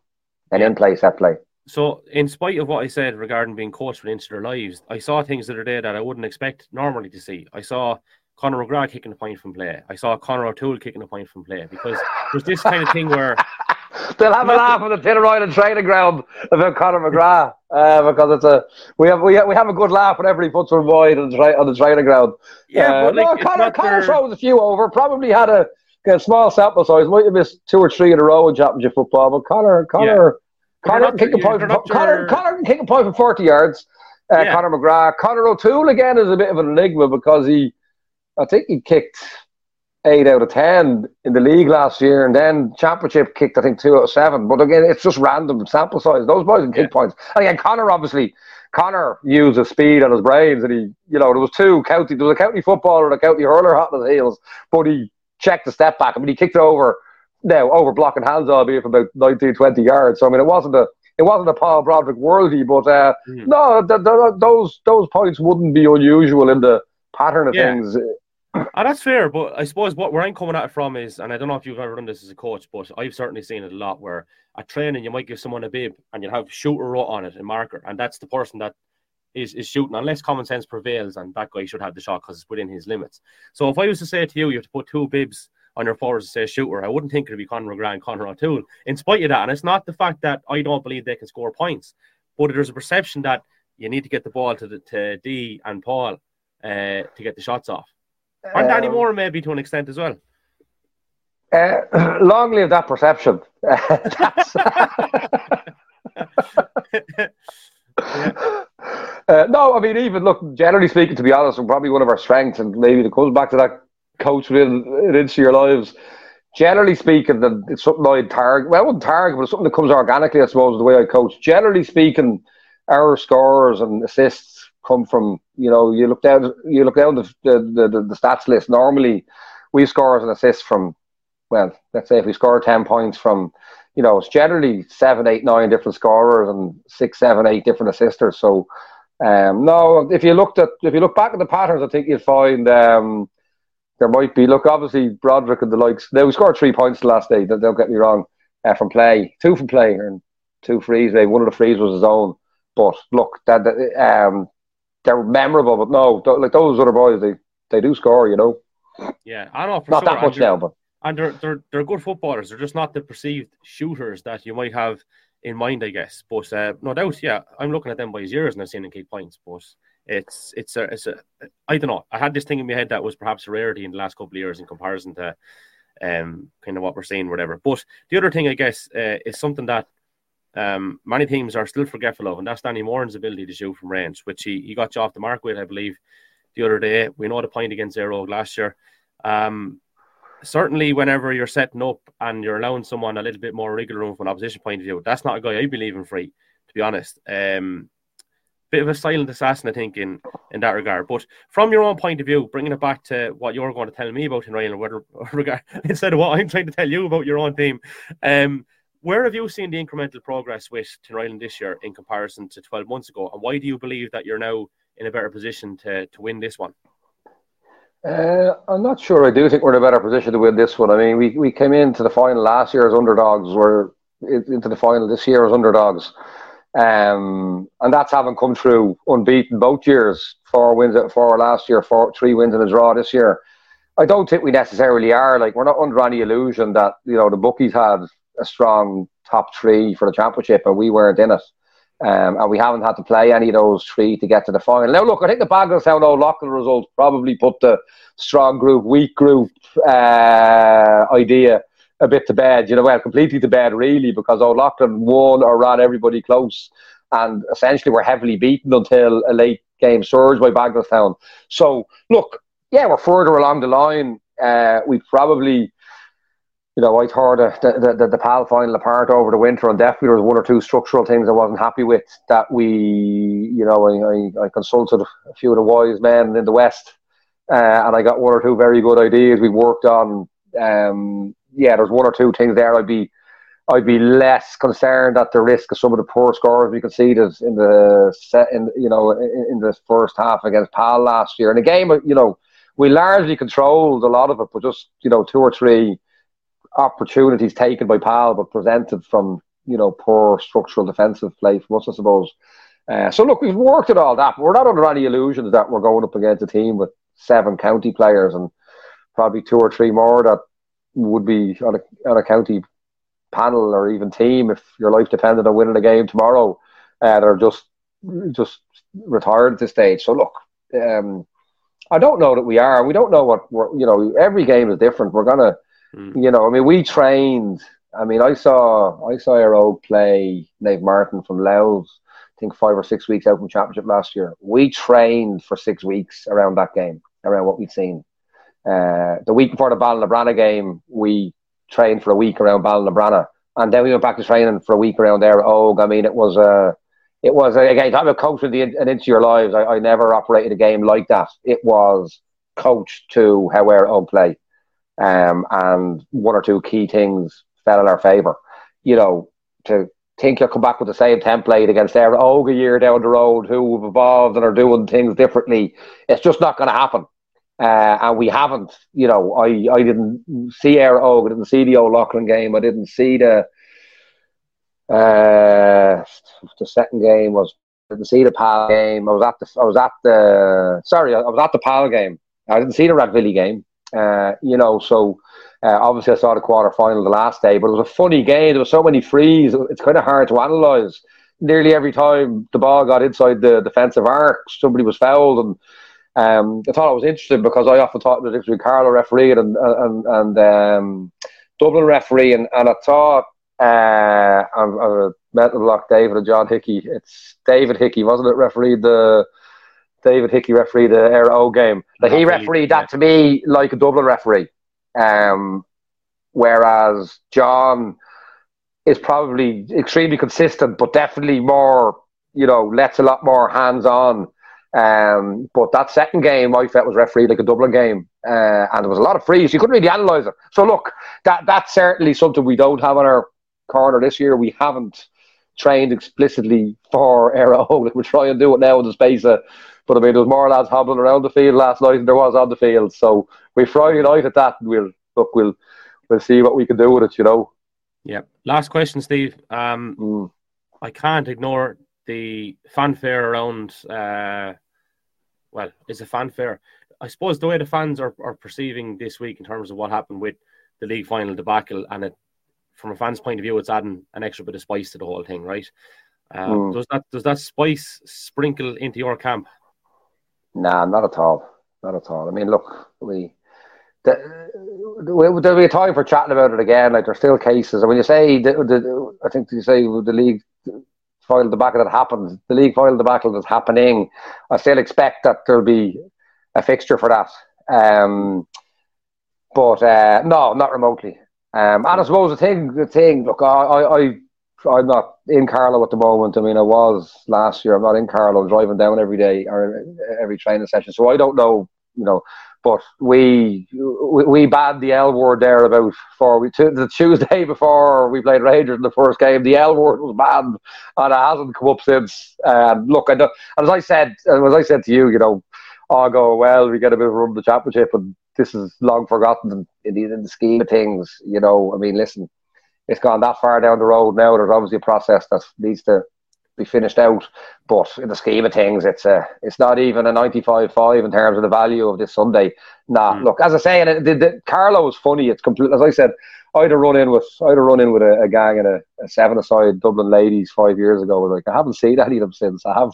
Speaker 4: an in play set play.
Speaker 1: So, in spite of what I said regarding being coached into their lives, I saw things the other day that I wouldn't expect normally to see. I saw Conor McGrath kicking a point from play. I saw Conor O'Toole kicking a point from play because there's this kind of thing where
Speaker 4: they'll have a laugh on the Tinryland training ground about Conor McGrath uh, because it's a we have we have, we have a good laugh whenever he puts one wide on the, tra- on the training ground.
Speaker 1: Yeah, uh, but like,
Speaker 4: no, Conor, Conor throws a few over. Probably had a, a, small sample size. Might have missed two or three in a row in championship football, but Conor Conor. Yeah. Conor can kick a point. From, Conor, Conor can kick a point from forty yards. Uh, yeah. Conor McGrath, Conor O'Toole again is a bit of an enigma because he, I think he kicked eight out of ten in the league last year, and then championship kicked I think two out of seven. But again, it's just random sample size. Those boys can kick yeah. points. And again, Conor obviously, Conor used his speed and his brains, and he, you know, there was two county, there was a county footballer and a county hurler hot on his heels, but he checked the step back. I mean, he kicked it over now over blocking hands, albeit for about 19, 20 yards. So I mean, it wasn't a it wasn't a Paul Broderick worldie, but uh, mm. no, th- th- those those points wouldn't be unusual in the pattern of yeah. things.
Speaker 1: And that's fair, but I suppose what where I'm coming at it from is, and I don't know if you've ever done this as a coach, but I've certainly seen it a lot where at training you might give someone a bib and you'll have shooter on it, a marker, and that's the person that is, is shooting, unless common sense prevails, and that guy should have the shot because it's within his limits. So if I was to say to you, you have to put two bibs on your forwards to say shooter. I wouldn't think it'd be Conor McGrath and Conor O'Toole. In spite of that, and it's not the fact that I don't believe they can score points, but there's a perception that you need to get the ball to the, to D and Paul uh, to get the shots off. And Danny um, Moore maybe to an extent as well.
Speaker 4: Uh, long live that perception. Uh, no, I mean, even look, generally speaking, to be honest, and probably one of our strengths, and maybe it comes back to that coach within into your lives. Generally speaking, that it's something I target. Well, I wouldn't target, but it's something that comes organically, I suppose, the way I coach. Generally speaking, our scores and assists come from you know you look down you look down the the, the, the stats list. Normally, we score and assists from well, let's say if we score ten points from you know it's generally seven, eight, nine different scorers and six, seven, eight different assisters. So. Um, no, if you looked at if you look back at the patterns, I think you'd find um, there might be. Look, obviously Broderick and the likes. They scored three points the last day. Don't get me wrong. Uh, from play, two from play, and two frees. They one of the frees was his own. But look, that, that um, they're memorable. But no, like those other boys, they they do score. You know.
Speaker 1: Yeah, I know.
Speaker 4: not
Speaker 1: sure.
Speaker 4: that much now, but
Speaker 1: and they're they're they're good footballers. They're just not the perceived shooters that you might have in mind, I guess. But uh, no doubt, yeah, I'm looking at them by his years and I've seen them keep points. But it's it's a it's a I don't know. I had this thing in my head that was perhaps a rarity in the last couple of years in comparison to um kind of what we're seeing, whatever. But the other thing, I guess, uh, is something that um many teams are still forgetful of, and that's Danny Moran's ability to shoot from range, which he, he got you off the mark with, I believe, the other day. We know the point against Óg last year. Um, certainly, whenever you're setting up and you're allowing someone a little bit more wriggle room from an opposition point of view, that's not a guy I believe in free, to be honest. Um, bit of a silent assassin, I think, in, in that regard. But from your own point of view, bringing it back to what you're going to tell me about in Ryan, whether regard instead of what I'm trying to tell you about your own team, um, where have you seen the incremental progress with Tinryland this year in comparison to 12 months ago, and why do you believe that you're now in a better position to to win this one?
Speaker 4: Uh, I'm not sure. I do think we're in a better position to win this one. I mean, we, we came into the final last year as underdogs. We're into the final this year as underdogs. Um, and that's having come through unbeaten both years. Four wins, four last year, four, three wins and a draw this year. I don't think we necessarily are. Like we're not under any illusion that you know the bookies had a strong top three for the championship and we weren't in it. Um, and we haven't had to play any of those three to get to the final. Now, look, I think the Bagenalstown O'Loughlin results probably put the strong group, weak group uh, idea a bit to bed, you know, well, completely to bed, really, because O'Loughlin won or ran everybody close and essentially were heavily beaten until a late game surge by Bagenalstown. So, look, yeah, we're further along the line. Uh, we probably, you know, I tore the, the, the, the PAL final apart over the winter, and definitely there was one or two structural things I wasn't happy with that we, you know, I, I, I consulted a few of the wise men in the West, uh, and I got one or two very good ideas we worked on. Um, yeah, there's one or two things there I'd be I'd be less concerned at the risk of some of the poor scores we conceded in the set in you know in, in the first half against Pal last year. In a game, you know, we largely controlled a lot of it, but just you know two or three opportunities taken by Pal, but presented from you know poor structural defensive play from us, I suppose. Uh, so look, we've worked at all that. We're not under any illusions that we're going up against a team with seven county players and probably two or three more that would be on a, on a county panel or even team if your life depended on winning a game tomorrow. Uh, they're just just retired at this stage. So look, um, I don't know that we are. We don't know what we're. You know, every game is different. We're gonna. Mm. You know, I mean, we trained. I mean, I saw I saw our old play Nave Martin from Louth. I think five or six weeks out from championship last year. We trained for six weeks around that game, around what we'd seen. Uh, the week before the Ballinabranna game, we trained for a week around Ballinabranna, and then we went back to training for a week around there. Oh, I mean, it was a, it was a, again, talk about coaching the, and into your lives. I, I never operated a game like that. It was coached to how our own play, um, and one or two key things fell in our favour. You know, to think you'll come back with the same template against their Oga year down the road who have evolved and are doing things differently. It's just not going to happen. Uh, and we haven't, you know, I, I didn't see Éire Óg, I didn't see the O'Loughlin game, I didn't see the uh, the second game was didn't see the Pal game. I was at the I was at the sorry, I was at the Pal game. I didn't see the Rathvilly game. Uh, you know, so uh, obviously I saw the quarter final the last day, but it was a funny game. There were so many frees. It's kind of hard to analyse. Nearly every time the ball got inside the defensive arc, somebody was fouled and um, I thought it was interesting because I often thought that it was Carlow referee and and and um, Dublin referee, and, and I thought uh, I'm, I'm a mental block David and John Hickey. It's David Hickey, wasn't it? Referee the David Hickey referee the Éire Óg game. Like he refereed that to me like a Dublin referee, um, whereas John is probably extremely consistent, but definitely more. You know, lets a lot more hands on um, but that second game, I felt was refereed like a Dublin game, uh, and there was a lot of frees. You couldn't really analyse it. So look, that that's certainly something we don't have on our corner this year. We haven't trained explicitly for. Like we're trying to do it now in the space of. But I mean, there was more lads hobbling around the field last night than there was on the field. So we Friday night at that, and we'll look, we'll we'll see what we can do with it. You know.
Speaker 1: Yeah. Last question, Steve. Um, mm. I can't ignore the fanfare around. Uh, well, it's a fanfare. I suppose the way the fans are, are perceiving this week in terms of what happened with the league final debacle, and it, from a fan's point of view, it's adding an extra bit of spice to the whole thing, right? Um, mm. Does that does that spice sprinkle into your camp?
Speaker 4: Nah, not at all. Not at all. I mean, look, we the, there'll be a time for chatting about it again. Like there's still cases, and when you say, the, the, I think you say the league final debacle that happens, the league final debacle that's happening, I still expect that there'll be a fixture for that. Um, but uh, no, not remotely. Um, and I suppose the thing, the thing, look, I, I, I'm not in Carlow at the moment. I mean, I was last year. I'm not in Carlow. I'm driving down every day or every training session, so I don't know, you know, but we we banned the L word there about four we the Tuesday before we played Rangers in the first game. The L word was banned, and it hasn't come up since. And look, I and as I said, as I said to you, you know, I go well. We get a bit of run the championship, and this is long forgotten in the, in the scheme of things. You know, I mean, listen, it's gone that far down the road now. There's obviously a process that needs to be finished out. But in the scheme of things, it's a it's not even a 95-5 in terms of the value of this Sunday. Nah, mm. look, as I say, the, the, Carlow is funny. It's complete. As I said, I'd have run in with I'd have run in with a, a gang and a, a seven-aside Dublin ladies five years ago. Like I haven't seen any of them since. I have.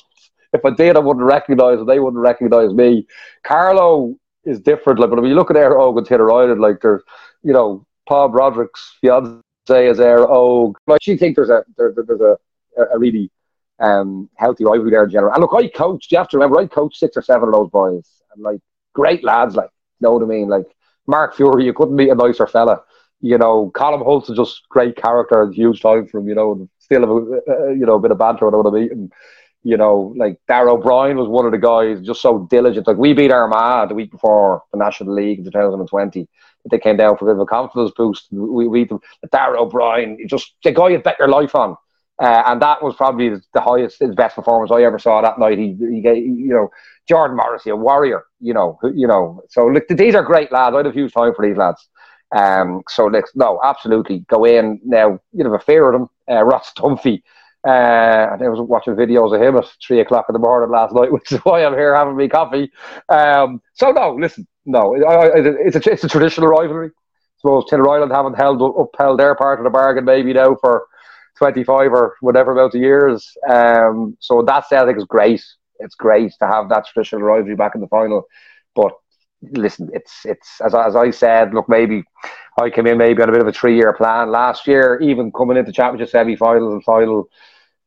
Speaker 4: If I did, I wouldn't recognise them. They wouldn't recognise me. Carlow is different. Like, but when you look at Óg and Tinryland, like there's, you know, Paul Broderick's fiance is Éire Óg. Like, she think there's a there, there's a, a really um, healthy rivalry there in general. And look, I coached, you have to remember, I coached six or seven of those boys. And like, great lads, like, you know what I mean? Like, Mark Fury, you couldn't meet a nicer fella. You know, Colin Holt's is just great character, huge time for him, you know, and still have a, you know, a bit of banter when I want to meet him. You know, like Darragh O'Brien was one of the guys just so diligent. Like we beat Armagh the week before the National League in 2020. They came down for a bit of a confidence boost. We beat them. O'Brien, just the guy you bet your life on. Uh, and that was probably the highest, his best performance I ever saw that night. He, he, you know, Jordan Morrissey, a warrior, you know, you know. So look, these are great lads. I have huge time for these lads. Um, so let's no, absolutely go in now. You know, a fear of them. Uh, Ross Dunphy. Uh, I was watching videos of him at three o'clock in the morning last night, which is why I'm here having me coffee. Um, so no, listen, no, it's a it's a traditional rivalry. I suppose Tinner haven't held upheld their part of the bargain maybe now for 25 or whatever amount of years. Um, so that I think is great. It's great to have that traditional rivalry back in the final. But listen, it's it's as, as I said, look, maybe I came in maybe on a bit of a three year plan last year, even coming into championship semi finals and final,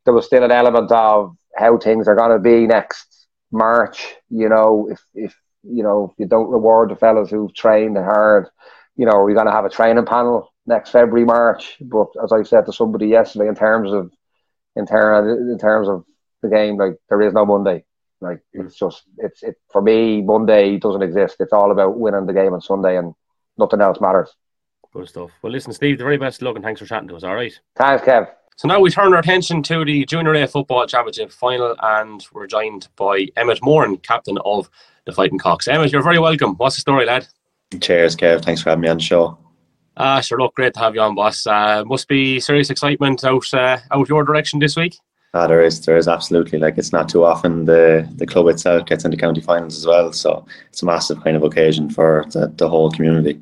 Speaker 4: there was still an element of how things are gonna be next March. You know, if if you know, you don't reward the fellas who've trained hard, you know, we're gonna have a training panel next February, March. But as I said to somebody yesterday, in terms of in, ter- in terms of the game, like there is no Monday. Like it's just it's it for me. Monday doesn't exist. It's all about winning the game on Sunday, and nothing else matters.
Speaker 1: Good stuff. Well, listen, Steve, the very best luck, and thanks for chatting to us. All right.
Speaker 4: Thanks, Kev.
Speaker 1: So now we turn our attention to the Junior A Football Championship final, and we're joined by Emmet Moran, captain of the Fighting Cocks. Emmet, you're very welcome. What's the story, lad?
Speaker 5: Cheers, Kev. Thanks for having me on the show.
Speaker 1: Ah, uh, sure. Look, great to have you on, boss. Uh, must be serious excitement out uh, out your direction this week.
Speaker 5: Ah, there is, there is absolutely. Like it's not too often the the club itself gets into county finals as well, so it's a massive kind of occasion for the, the whole community.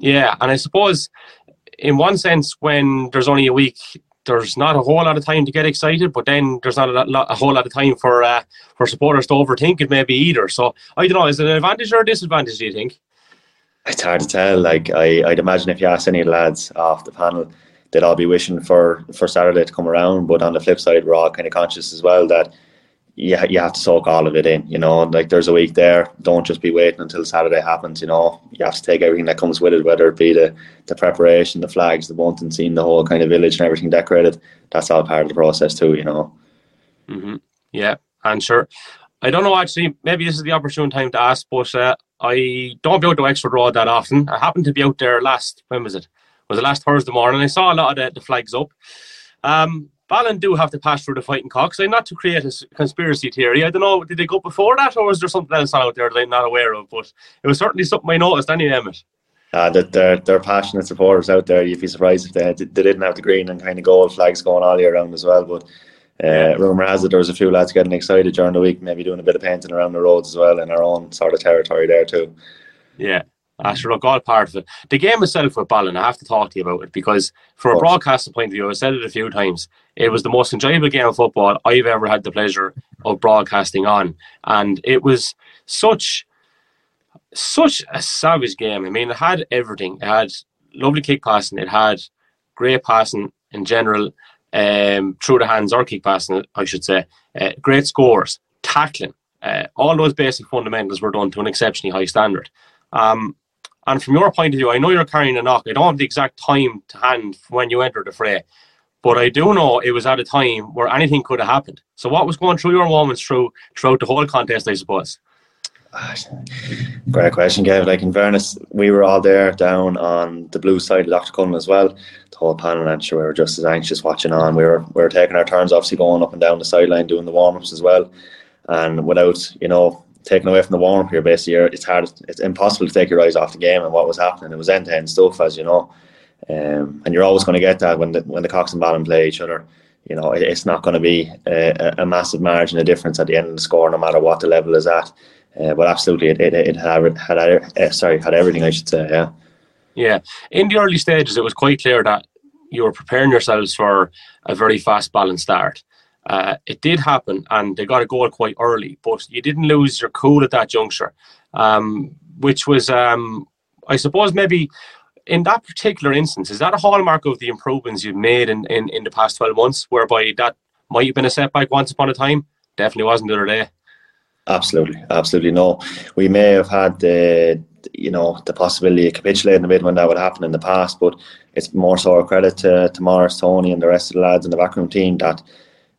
Speaker 1: Yeah, and I suppose in one sense, when there's only a week, there's not a whole lot of time to get excited, but then there's not a, lot, a whole lot of time for uh, for supporters to overthink it, maybe either. So I don't know, is it an advantage or a disadvantage? Do you think?
Speaker 5: It's hard to tell. Like I, I'd imagine if you ask any lads off the panel they'd all be wishing for for Saturday to come around. But on the flip side, we're all kind of conscious as well that you, you have to soak all of it in. You know, like there's a week there. Don't just be waiting until Saturday happens. You know, you have to take everything that comes with it, whether it be the, the preparation, the flags, the bunting, seeing the whole kind of village and everything decorated. That's all part of the process too. You know.
Speaker 1: Mm-hmm. Yeah, and sure. I don't know actually. Maybe this is the opportune time to ask, but uh, I don't go to Extra Road that often. I happened to be out there last. When was it? was the last Thursday morning. I saw a lot of the, the flags up. Um, Ballon do have to pass through the fighting cocks. I'm not to create a conspiracy theory. I don't know, did they go before that or was there something else out there that I'm not aware of? But it was certainly something I noticed anyway, Emmet.
Speaker 5: Uh, that they're, they're passionate supporters out there. You'd be surprised if they, had, they didn't have the green and kind of gold flags going all year round as well. But uh, rumour has it there was a few lads getting excited during the week, maybe doing a bit of painting around the roads as well in our own sort of territory there too.
Speaker 1: Yeah, uh, sure, look, all part of it. The game itself with Ballon, I have to talk to you about it because, from a broadcasting point of view, I said it a few times, it was the most enjoyable game of football I've ever had the pleasure of broadcasting on. And it was such such a savage game. I mean, it had everything. It had lovely kick passing, it had great passing in general, um, through the hands or kick passing, I should say, uh, great scores, tackling. Uh, all those basic fundamentals were done to an exceptionally high standard. Um, and from your point of view, I know you're carrying a knock. I don't have the exact time to hand when you entered the fray, but I do know it was at a time where anything could have happened. So, what was going through your moments through throughout the whole contest? I suppose.
Speaker 5: Great question, Kev. Like in fairness, we were all there down on the blue side of Dr. Cullen as well. The whole panel, and sure we were just as anxious watching on. We were we were taking our turns, obviously going up and down the sideline doing the warm ups as well. And without you know taken away from the warm up here, basically, it's hard, it's impossible to take your eyes off the game and what was happening. It was end to end stuff, as you know, um, and you're always going to get that when the when the Cocks and Ballon play each other. You know, it, it's not going to be a, a, massive margin of difference at the end of the score, no matter what the level is at. Uh, but absolutely, it, it, it had had uh, sorry had everything, I should say. Yeah.
Speaker 1: Yeah, in the early stages, it was quite clear that you were preparing yourselves for a very fast Ballon start. Uh, it did happen, and they got a goal quite early, but you didn't lose your cool at that juncture, um, which was, um, I suppose, maybe in that particular instance, is that a hallmark of the improvements you've made in, in, in the past 12 months, whereby that might have been a setback once upon a time? Definitely wasn't the other day.
Speaker 5: Absolutely, absolutely no. We may have had the you know the possibility of capitulating a bit when that would happen in the past, but it's more so a credit to, to Morris, Tony, and the rest of the lads in the backroom team that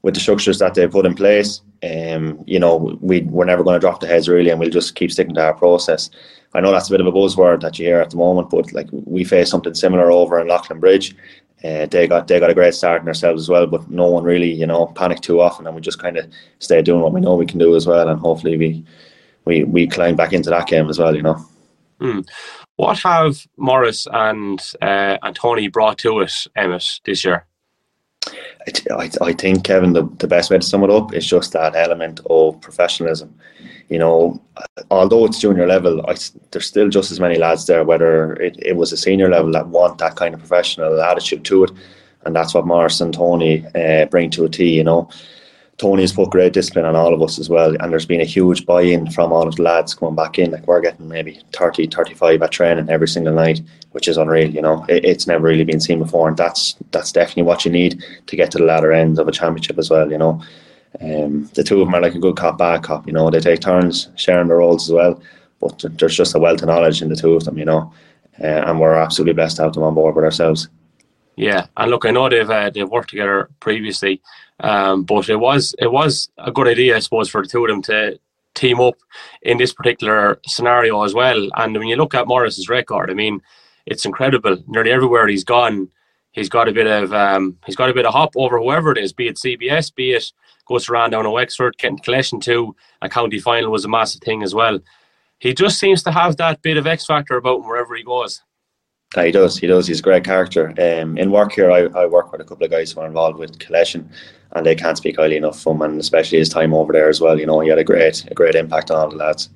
Speaker 5: with the structures that they put in place, um, you know, we we're never going to drop the heads really, and we'll just keep sticking to our process. I know that's a bit of a buzzword that you hear at the moment, but like we face something similar over in Leighlinbridge. Uh, they got they got a great start in themselves as well, but no one really, you know, panicked too often, and we just kind of stay doing what we know we can do as well, and hopefully we we we climb back into that game as well, you know.
Speaker 1: Mm. What have Morris and uh, and Tony brought to us, Emmet, this year?
Speaker 5: I, I think Kevin the, the best way to sum it up is just that element of professionalism. You know, although it's junior level, I, there's still just as many lads there. Whether it, it was a senior level that want that kind of professional attitude to it, and that's what Morris and Tony uh, bring to a T. You know, Tony has put great discipline on all of us as well. And there's been a huge buy in from all of the lads coming back in. Like we're getting maybe 30, 35 at training every single night, which is unreal. You know, it, it's never really been seen before. And that's that's definitely what you need to get to the latter ends of a championship as well. You know, um, the two of them are like a good cop, bad cop. You know, they take turns sharing the roles as well. But there's just a wealth of knowledge in the two of them, you know. Uh, and we're absolutely blessed to have them on board with ourselves.
Speaker 1: Yeah, and look, I know they've uh, they've worked together previously, um, but it was it was a good idea, I suppose, for the two of them to team up in this particular scenario as well. And when you look at Morris's record, I mean, it's incredible. Nearly everywhere he's gone, he's got a bit of um, he's got a bit of hop over whoever it is, be it CBS, be it goes around down to Wexford, getting collection to a county final was a massive thing as well. He just seems to have that bit of X factor about him wherever he goes.
Speaker 5: Yeah, he does. He does. He's a great character. Um, in work here, I, I work with a couple of guys who are involved with collection, and they can't speak highly enough of him, and especially his time over there as well. You know, he had a great, a great impact on all the lads.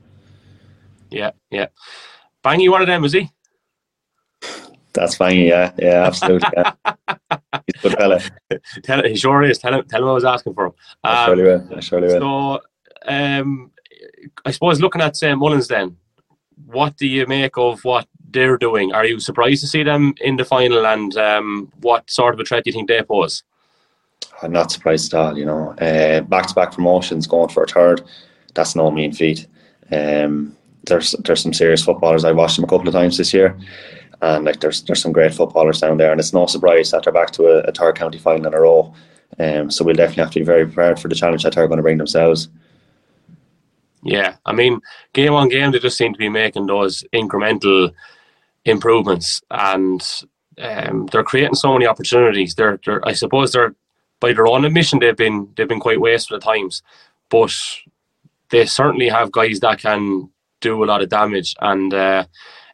Speaker 1: Yeah, yeah. Bangy, one of them, was he?
Speaker 5: That's Bangy, yeah, yeah, absolutely. Yeah. He's a good fella.
Speaker 1: tell, he sure is. Tell him, tell him I was asking for him.
Speaker 5: Um, I surely will. I surely will.
Speaker 1: So, um, I suppose looking at St. Mullins then, what do you make of what they're doing? Are you surprised to see them in the final, and um, what sort of a threat do you think they pose?
Speaker 5: I'm not surprised at all. You know, back to back promotions, going for a third, that's no mean feat. Um, there's there's some serious footballers. I watched them a couple of times this year, and like there's there's some great footballers down there, and it's no surprise that they're back to a, a third county final in a row. Um, so we'll definitely have to be very prepared for the challenge that they're going to bring themselves.
Speaker 1: Yeah, I mean, game on game, they just seem to be making those incremental improvements, and um, they're creating so many opportunities. They're, they're, I suppose, they're by their own admission, they've been they've been quite wasteful at times, but they certainly have guys that can do a lot of damage, and uh,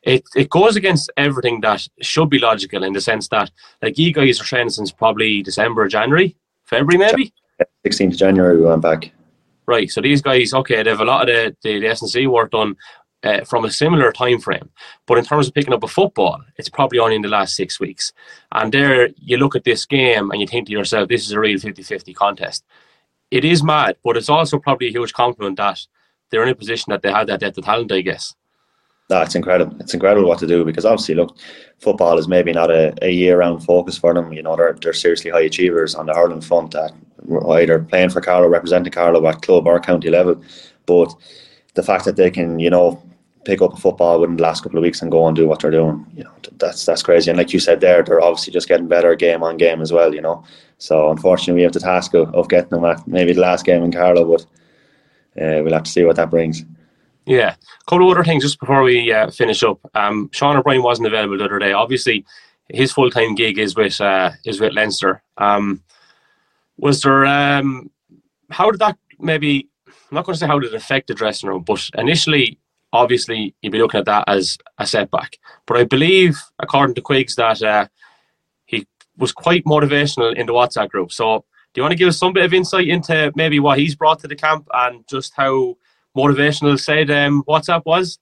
Speaker 1: it it goes against everything that should be logical in the sense that like you guys are training since probably December, January, February, maybe.
Speaker 5: 16th January we went back.
Speaker 1: Right. So these guys, okay, they have a lot of the, the, the S&C work done uh, from a similar time frame. But in terms of picking up a football, it's probably only in the last six weeks. And there you look at this game and you think to yourself, this is a real 50-50 contest. It is mad, but it's also probably a huge compliment that they're in a position that they have that depth of talent, I guess.
Speaker 5: It's incredible. It's incredible what to do because obviously, look, football is maybe not a, a year-round focus for them. You know, they're they're seriously high achievers on the hurling front that either playing for Carlow, representing Carlow at club or county level. But the fact that they can, you know, pick up a football within the last couple of weeks and go and do what they're doing, you know, that's that's crazy. And like you said there, they're obviously just getting better game on game as well, you know. So unfortunately, we have the task of, of getting them at maybe the last game in Carlow, but uh, we'll have to see what that brings.
Speaker 1: Yeah, a couple of other things just before we uh, finish up. Um, Sean O'Brien wasn't available the other day. Obviously, his full time gig is with uh, is with Leinster. Um, was there um, how did that maybe I'm not going to say how did it affect the dressing room, but initially, obviously, you'd be looking at that as a setback. But I believe, according to Quigs, that uh, he was quite motivational in the WhatsApp group. So, do you want to give us some bit of insight into maybe what he's brought to the camp and just how motivational said um, WhatsApp was?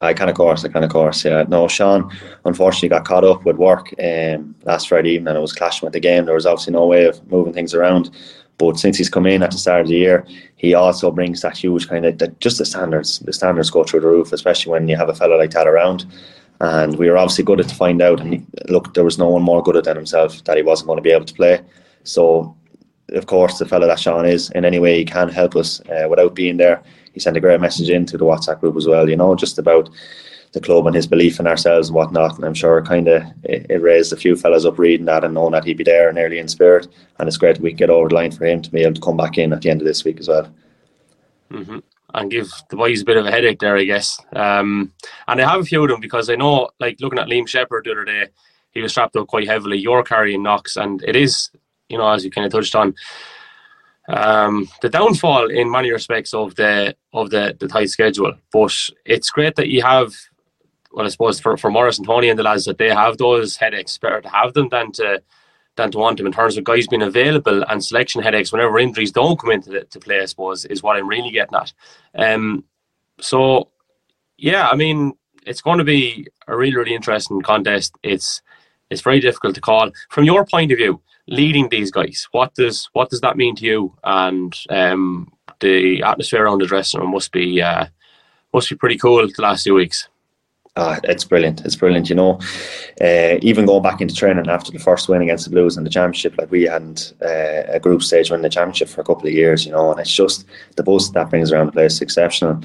Speaker 5: I kind of course, I kind of course, yeah. No, Sean unfortunately got caught up with work um, last Friday evening and it was clashing with the game. There was obviously no way of moving things around. But since he's come in at the start of the year, he also brings that huge kind of that just the standards. The standards go through the roof, especially when you have a fellow like that around. And we were obviously good at to find out. And he, look, there was no one more good at than himself that he wasn't going to be able to play. So, of course, the fellow that Sean is, in any way he can help us uh, without being there, he sent a great message into the WhatsApp group as well. You know, just about the club and his belief in ourselves and whatnot. And I'm sure kind of it, it, raised a few fellas up reading that and knowing that he'd be there and early in spirit. And it's great we get over the line for him to be able to come back in at the end of this week as well.
Speaker 1: Mm-hmm. And give the boys a bit of a headache there, I guess. Um, and I have a few of them because I know, like looking at Liam Shepherd the other day, he was strapped up quite heavily. You're carrying knocks, and it is, you know, as you kind of touched on, um, the downfall in many respects of the of the, the tight schedule. But it's great that you have well, I suppose for, for Morris and Tony and the lads that they have those headaches, better to have them than to than to want them in terms of guys being available and selection headaches whenever injuries don't come into the, to play. I suppose is what I'm really getting at. Um, so yeah, I mean it's going to be a really really interesting contest. It's it's very difficult to call from your point of view. Leading these guys, what does what does that mean to you? And um, the atmosphere around the dressing room must be uh, must be pretty cool the last few weeks.
Speaker 5: Uh, it's brilliant. It's brilliant. You know, uh, even going back into training after the first win against the Blues in the championship, like we hadn't uh, a group stage win the championship for a couple of years. You know, and it's just the buzz that brings around the place is exceptional.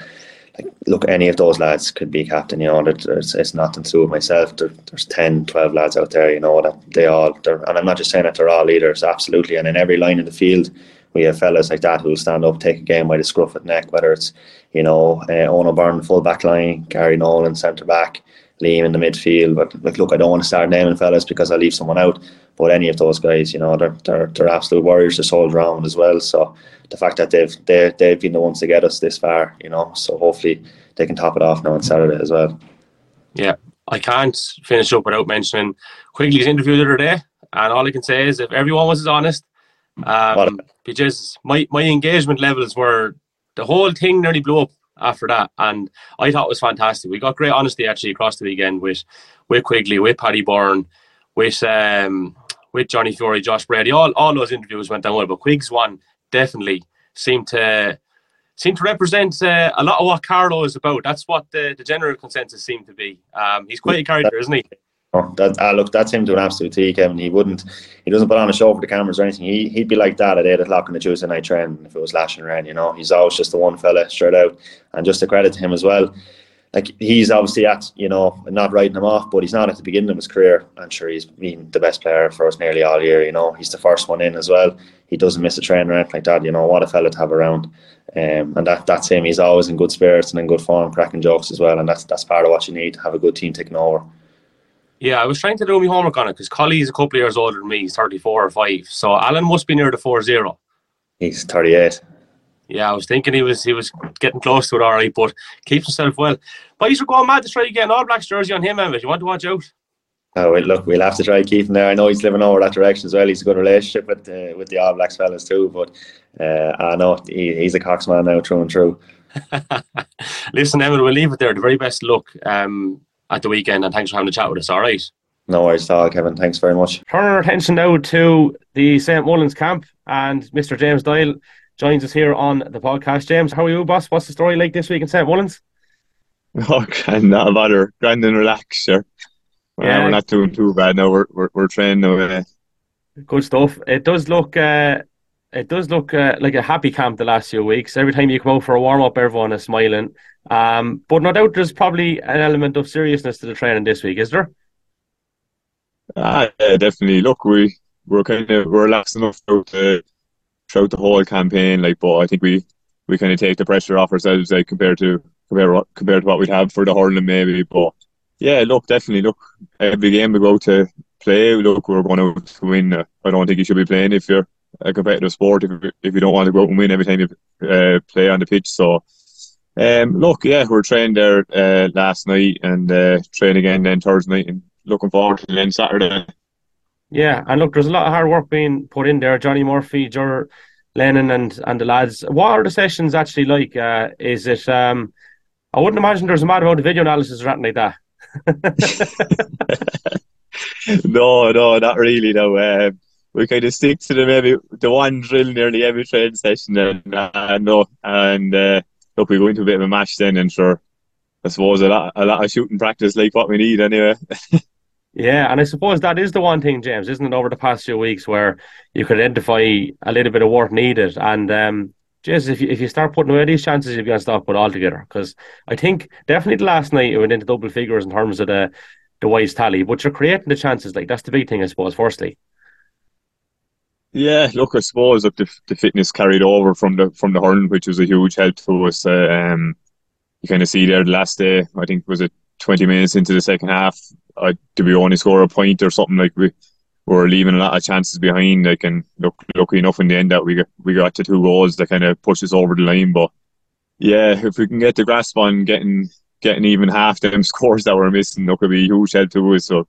Speaker 5: Like, look, any of those lads could be captain. You know, it's, it's nothing to myself. There, there's 10, 12 lads out there. You know that they all, and I'm not just saying that they're all leaders, absolutely. And in every line in the field, we have fellas like that who'll stand up, take a game by the scruff of the neck, whether it's, you know, uh, Owen O'Byrne, full back line, Gary Nolan, centre back, Liam in the midfield. But like, look, I don't want to start naming fellas because I leave someone out. But any of those guys, you know, they're they're, they're absolute warriors to soul round as well. So the fact that they've they they've been the ones to get us this far, you know, so hopefully they can top it off now on Saturday as well.
Speaker 1: Yeah, I can't finish up without mentioning Quigley's interview the other day, and all I can say is if everyone was as honest um, because my, my engagement levels were the whole thing nearly blew up after that, and I thought it was fantastic. We got great honesty actually across the weekend with with Quigley, with Paddy Byrne, with um, with Johnny Fury, Josh Brady. All all those interviews went down well, but Quig's one definitely seemed to seemed to represent uh, a lot of what Carlow is about. That's what the, the general consensus seemed to be. Um, he's quite a character, isn't he?
Speaker 5: Oh, that uh, look, that's him to an absolute T, Kevin. He wouldn't, he doesn't put on a show for the cameras or anything. He he'd be like that at eight o'clock on the Tuesday night train if it was lashing rain. You know, he's always just the one fella straight out, and just a credit to him as well. Like he's obviously at, you know, not writing him off, but he's not at the beginning of his career. I'm sure he's been the best player for us nearly all year. You know, he's the first one in as well. He doesn't miss a train or anything like that. You know, what a fella to have around. Um, and that that's him. He's always in good spirits and in good form, cracking jokes as well. And that's that's part of what you need to have a good team taking over.
Speaker 1: Yeah, I was trying to do my homework on it because Colley's a couple of years older than me. He's 34 or 5. So Alan must be near the 4 0.
Speaker 5: He's 38.
Speaker 1: Yeah, I was thinking he was he was getting close to it all right, but keeps himself well. Boys are going mad to try to get an All Blacks jersey on him, Emmet. You want to watch out?
Speaker 5: Oh, well, look, we'll have to try keeping there. I know he's living over that direction as well. He's a good relationship with uh, with the All Blacks fellas too, but uh, I know he, he's a Coxman now through and through.
Speaker 1: Listen, Emmet, we'll leave it there. The very best luck. Um, at the weekend. And thanks for having a chat with us. All right.
Speaker 5: No worries at all, Kevin. Thanks very much.
Speaker 1: Turn our attention now to the St. Mullins camp, and Mr. James Doyle joins us here on the podcast. James, how are you, boss? What's the story like this week in St. Mullins?
Speaker 6: Oh, not a bother. Grand and relax, sir. Yeah. Uh, we're not doing too bad now. We're we're, we're training now. Uh,
Speaker 1: Good stuff. It does look. Uh, it does look uh, like a happy camp the last few weeks. Every time you come out for a warm up, everyone is smiling. Um, but no doubt there's probably an element of seriousness to the training this week, is there?
Speaker 6: Ah, yeah, definitely. Look, we we're kind of we're relaxed enough throughout the, throughout the whole campaign. Like, but I think we we kind of take the pressure off ourselves, like compared to compared compared to what we'd have for the hurling, maybe. But yeah, look, definitely, look, every game we go to play, look, we're going to win. I don't think you should be playing if you're a competitive sport if if you don't want to go out and win every time you uh, play on the pitch. So um, look, yeah, we are training there uh, last night and uh, train again then Thursday night, and looking forward to then Saturday.
Speaker 1: Yeah, and look, there's a lot of hard work being put in there. Johnny Murphy, Jor Lennon, and and the lads. What are the sessions actually like? Uh, is it? Um, I wouldn't imagine there's a mad amount of video analysis or anything like
Speaker 6: that. no, no, not really. No, um, we kind of stick to the maybe the one drill nearly every training session, and uh, no, and. Uh, we go into a bit of a match then, and sure, I suppose a lot, a lot of shooting practice like what we need anyway.
Speaker 1: yeah, and I suppose that is the one thing, James, isn't it? Over the past few weeks, where you could identify a little bit of work needed, and um, Jez, if you, if you start putting away these chances, you'll stop unstoppable altogether. Because I think definitely last night it went into double figures in terms of the the wise tally, but you're creating the chances. Like that's the big thing, I suppose. Firstly.
Speaker 6: Yeah, look, I suppose that the, the fitness carried over from the from the hurling, which was a huge help to us. Uh, um, you kind of see there the last day. I think was it twenty minutes into the second half. I did we only score a point or something like we were leaving a lot of chances behind. Like and look, lucky enough in the end that we got we got to two goals that kind of pushed us over the line. But yeah, if we can get the grasp on getting getting even half them scores that we're missing, look, could be a huge help to us. So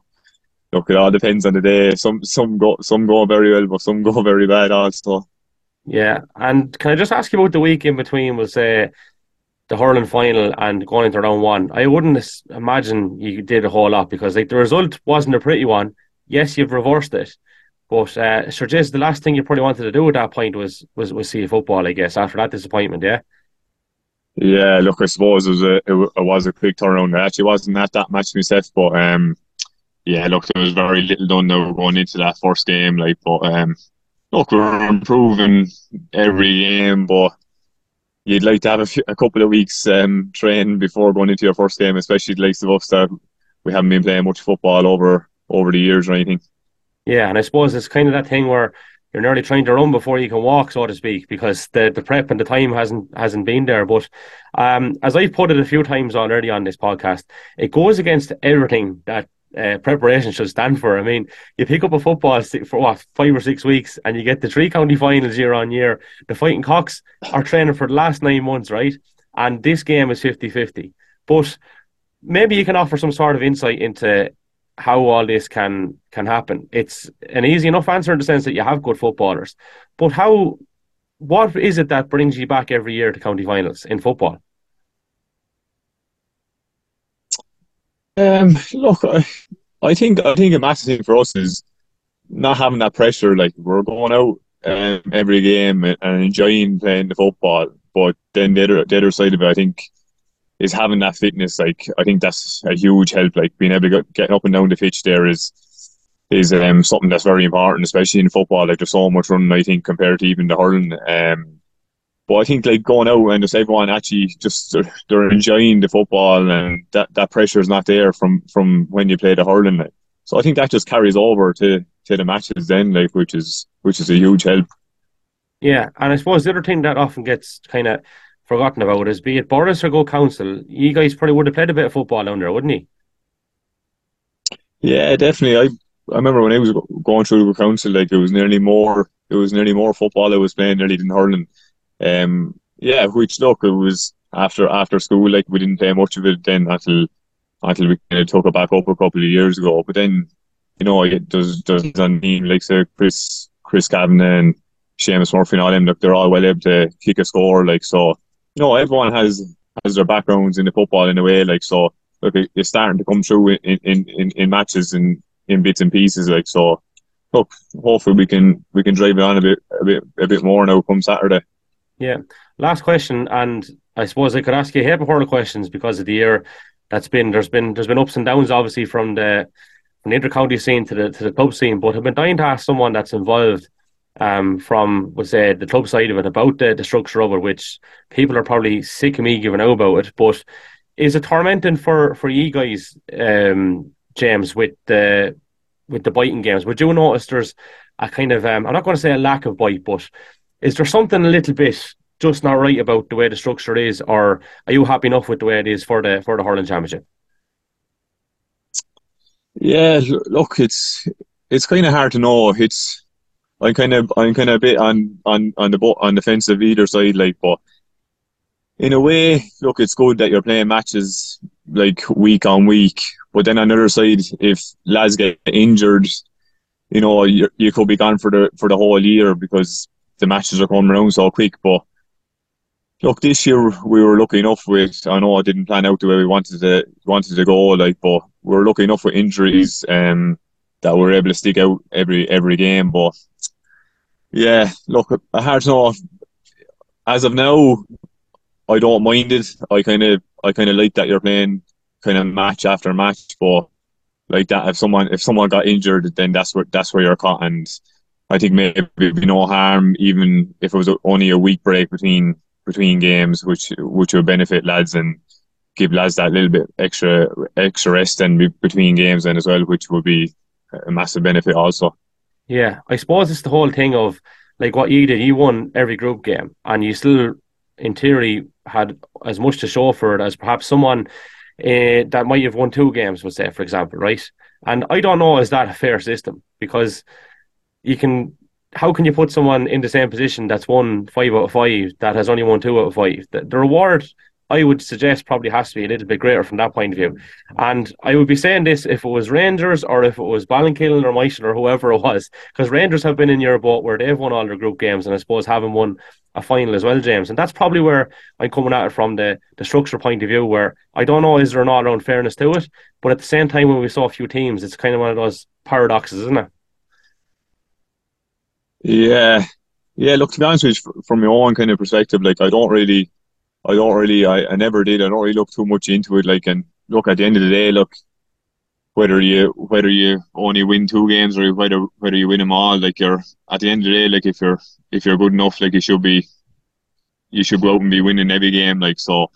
Speaker 6: look, it all depends on the day. Some some go some go very well, but some go very bad also.
Speaker 1: Yeah, and can I just ask you about the week in between? Was uh, the hurling final and going into round one? I wouldn't imagine you did a whole lot because like the result wasn't a pretty one. Yes, you've reversed it, but uh, sure, just the last thing you probably wanted to do at that point was was was see football. I guess after that disappointment, yeah.
Speaker 6: Yeah, look, I suppose it was a it, was a quick turnaround. I actually wasn't at that match myself, but um, yeah, look, there was very little done now going into that first game. Like, but um, look, we're improving every game, but you'd like to have a, few, a couple of weeks um training before going into your first game, especially the likes of us that we haven't been playing much football over over the years or anything.
Speaker 1: Yeah, and I suppose it's kind of that thing where you're nearly trying to run before you can walk, so to speak, because the, the prep and the time hasn't hasn't been there. But um, as I've put it a few times already on this podcast, it goes against everything that uh, preparation should stand for. I mean, you pick up a football for what five or six weeks, and you get the three county finals year on year. The fighting cocks are training for the last nine months, right? And this game is 50-50. But maybe you can offer some sort of insight into how all this can can happen. It's an easy enough answer in the sense that you have good footballers, but how? What is it that brings you back every year to county finals in football?
Speaker 6: Um, look, I, I think I think a massive thing for us is not having that pressure. Like we're going out um, every game and, and enjoying playing the football, but then the other the other side of it, I think is having that fitness. Like I think that's a huge help. Like being able to get, get up and down the pitch there is is um, something that's very important, especially in football. Like there's so much running, I think, compared to even the hurling. Um, but I think like going out and just everyone actually just uh, they're enjoying the football and that, that pressure is not there from from when you play the hurling. Like. So I think that just carries over to to the matches then, like which is which is a huge help.
Speaker 1: Yeah, and I suppose the other thing that often gets kind of forgotten about is be it Borris or Go Council, you guys probably would have played a bit of football down there, wouldn't you?
Speaker 6: Yeah, definitely. I I remember when I was going through the council, like it was nearly more it was nearly more football I was playing nearly than hurling. Um, yeah, which look, it was after after school, like we didn't play much of it then until until we kind of took it back up a couple of years ago. But then, you know, it does does on mean like say Chris Chris Kavanagh and Seamus Murphy and all them, look, they're all well able to kick a score, like so you know, everyone has has their backgrounds in the football in a way. Like so, look, it's starting to come through in in, in, in matches and in bits and pieces. Like so, look, hopefully we can we can drive it on a bit a bit a bit more now come Saturday.
Speaker 1: Yeah. Last question, and I suppose I could ask you a heap of questions because of the year that's been. There's been there's been ups and downs, obviously, from the from the intercounty scene to the to the club scene. But I've been dying to ask someone that's involved um, from was say the club side of it about the, the structure of it, which people are probably sick of me giving out about it. But is it tormenting for for you guys, um, James, with the with the biting games? Would you notice there's a kind of um, I'm not going to say a lack of bite, but is there something a little bit just not right about the way the structure is, or are you happy enough with the way it is for the for the hurling championship?
Speaker 6: Yeah, look, it's it's kind of hard to know. It's I'm kind of I'm kind of a bit on on on the on the fence of either side, like, but in a way, look, it's good that you're playing matches like week on week. But then on the other side, if lads get injured, you know, you you could be gone for the for the whole year because the matches are coming around so quick. But look, this year we were lucky enough with. I know I didn't plan out the way we wanted to wanted to go, like, but we were lucky enough with injuries. Um, that we're able to stick out every every game. But yeah, look, hard to. As of now, I don't mind it. I kind of I kind of like that you're playing kind of match after match, but like that if someone if someone got injured, then that's where that's where you're caught. And I think maybe it'd be no harm even if it was only a week break between between games, which which would benefit lads and give lads that little bit extra extra rest and between games then as well, which would be a massive benefit also.
Speaker 1: Yeah, I suppose it's the whole thing of like what you did. You won every group game, and you still, in theory, had as much to show for it as perhaps someone uh, that might have won two games would say, for example, right? And I don't know is that a fair system because you can. How can you put someone in the same position that's won five out of five that has only won two out of five? The, the reward I would suggest probably has to be a little bit greater from that point of view. And I would be saying this if it was Rangers or if it was Ballinkillen or Michael or whoever it was, because Rangers have been in your boat where they've won all their group games and I suppose haven't won a final as well, James. And that's probably where I'm coming at it from the, the structure point of view, where I don't know is there an all around fairness to it, but at the same time, when we saw a few teams, it's kind of one of those paradoxes, isn't it?
Speaker 6: Yeah, yeah. Look, to be honest with you, from your own kind of perspective, like I don't really I don't really, I, I never did. I don't really look too much into it. Like, and look, at the end of the day, look, whether you whether you only win two games or whether whether you win them all, like you're at the end of the day, like if you're if you're good enough, like you should be, you should go out and be winning every game. Like so,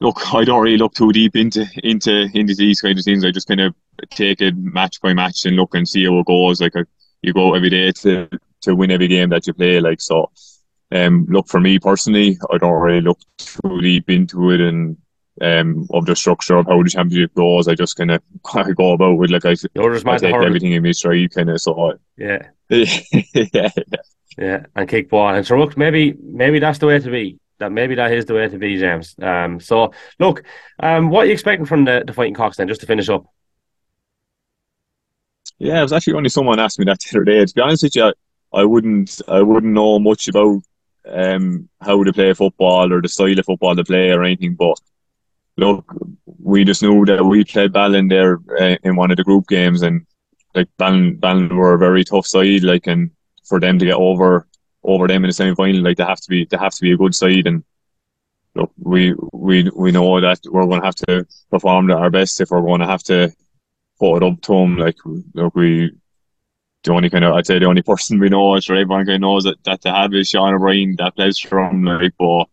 Speaker 6: look, I don't really look too deep into into into these kind of things. I just kind of take it match by match and look and see how it goes. Like you go every day to to win every game that you play. Like so, um, look for me personally, I don't really look too deep into it and um, of the structure of how the championship goes. I just kind of go about with like I, I take everything in my stride, kind of. So
Speaker 1: yeah,
Speaker 6: yeah,
Speaker 1: yeah, and kick ball. And so look, maybe maybe that's the way to be. That maybe that is the way to be, James. Um, so look, um, what are you expecting from the, the fighting cocks then? Just to finish up.
Speaker 6: Yeah, it was actually only someone asked me that the other day. To be honest with you, I, I wouldn't I wouldn't know much about um, how to play football or the style of football to play or anything. But look, we just knew that we played Ballin there uh, in one of the group games, and like Ballin, Ballin were a very tough side. Like, and for them to get over over them in the semi final, like they have to be they have to be a good side. And look, we we we know that we're going to have to perform our best if we're going to have to put it up to him. Like, look, we the only kind of I'd say the only person we know, sure everyone kind of knows that, that they have is Sean O'Brien that plays from like but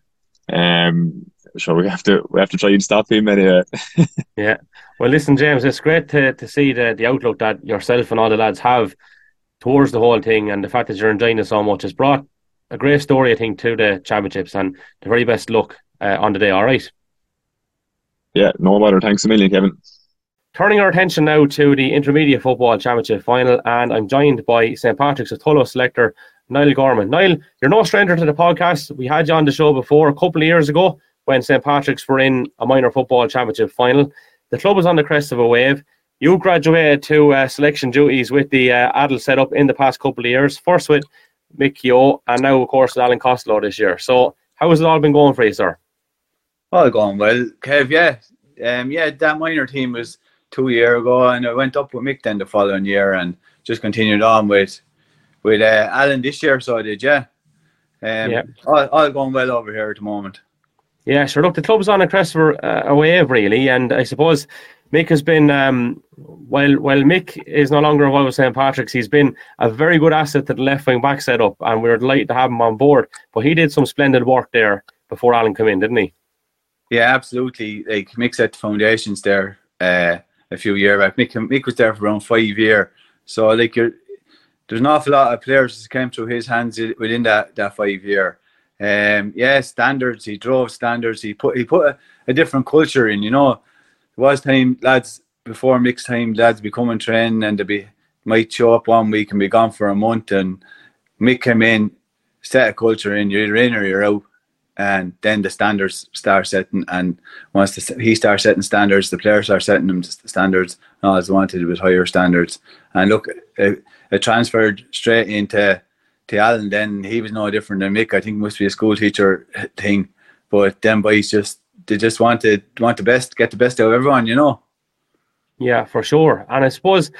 Speaker 6: um so we have to we have to try and stop him anyway.
Speaker 1: yeah. Well listen James, it's great to, to see the, the outlook that yourself and all the lads have towards the whole thing and the fact that you're enjoying it so much has brought a great story I think to the championships and the very best luck uh, on the day, all right?
Speaker 6: Yeah, no matter. Thanks a million, Kevin.
Speaker 1: Turning our attention now to the Intermediate Football Championship final, and I'm joined by St. Patrick's Tullow selector Niall Gorman. Niall, you're no stranger to the podcast. We had you on the show before a couple of years ago when St. Patrick's were in a minor football championship final. The club was on the crest of a wave. You graduated to uh, selection duties with the uh, adult setup in the past couple of years, first with Mick Keogh, and now, of course, with Alan Costello this year. So, how has it all been going for you, sir?
Speaker 7: All going well, Kev. Yeah, um, yeah. That minor team was two year ago, and I went up with Mick then the following year, and just continued on with with uh, Alan this year. So I did, yeah. Um, yeah. All, all going well over here at the moment.
Speaker 1: Yeah, sure. Look, the club's on a crest for uh, a wave, really, and I suppose Mick has been, um, while while Mick is no longer involved with St Patrick's, he's been a very good asset to the left wing back setup, and we're delighted to have him on board. But he did some splendid work there before Alan came in, didn't he?
Speaker 7: Yeah, absolutely. Like Mick set the foundations there. Uh, a few years back. Mick, Mick was there for around five years. So like you're, there's an awful lot of players that came through his hands within that, that five year. Um, yeah, standards. He drove standards. He put he put a, a different culture in. You know, it was time lads before Mick's time. Lads becoming training and they be might show up one week and be gone for a month. And Mick came in, set a culture in. You're in or you're out and then the standards start setting. And once the, he starts setting standards, the players start setting them standards. And all they wanted was higher standards. And look, it, it transferred straight into to Alan. Then he was no different than Mick. I think must be a school teacher thing. But then boys just they just wanted want the best, get the best out of everyone, you know.
Speaker 1: Yeah, for sure. And I suppose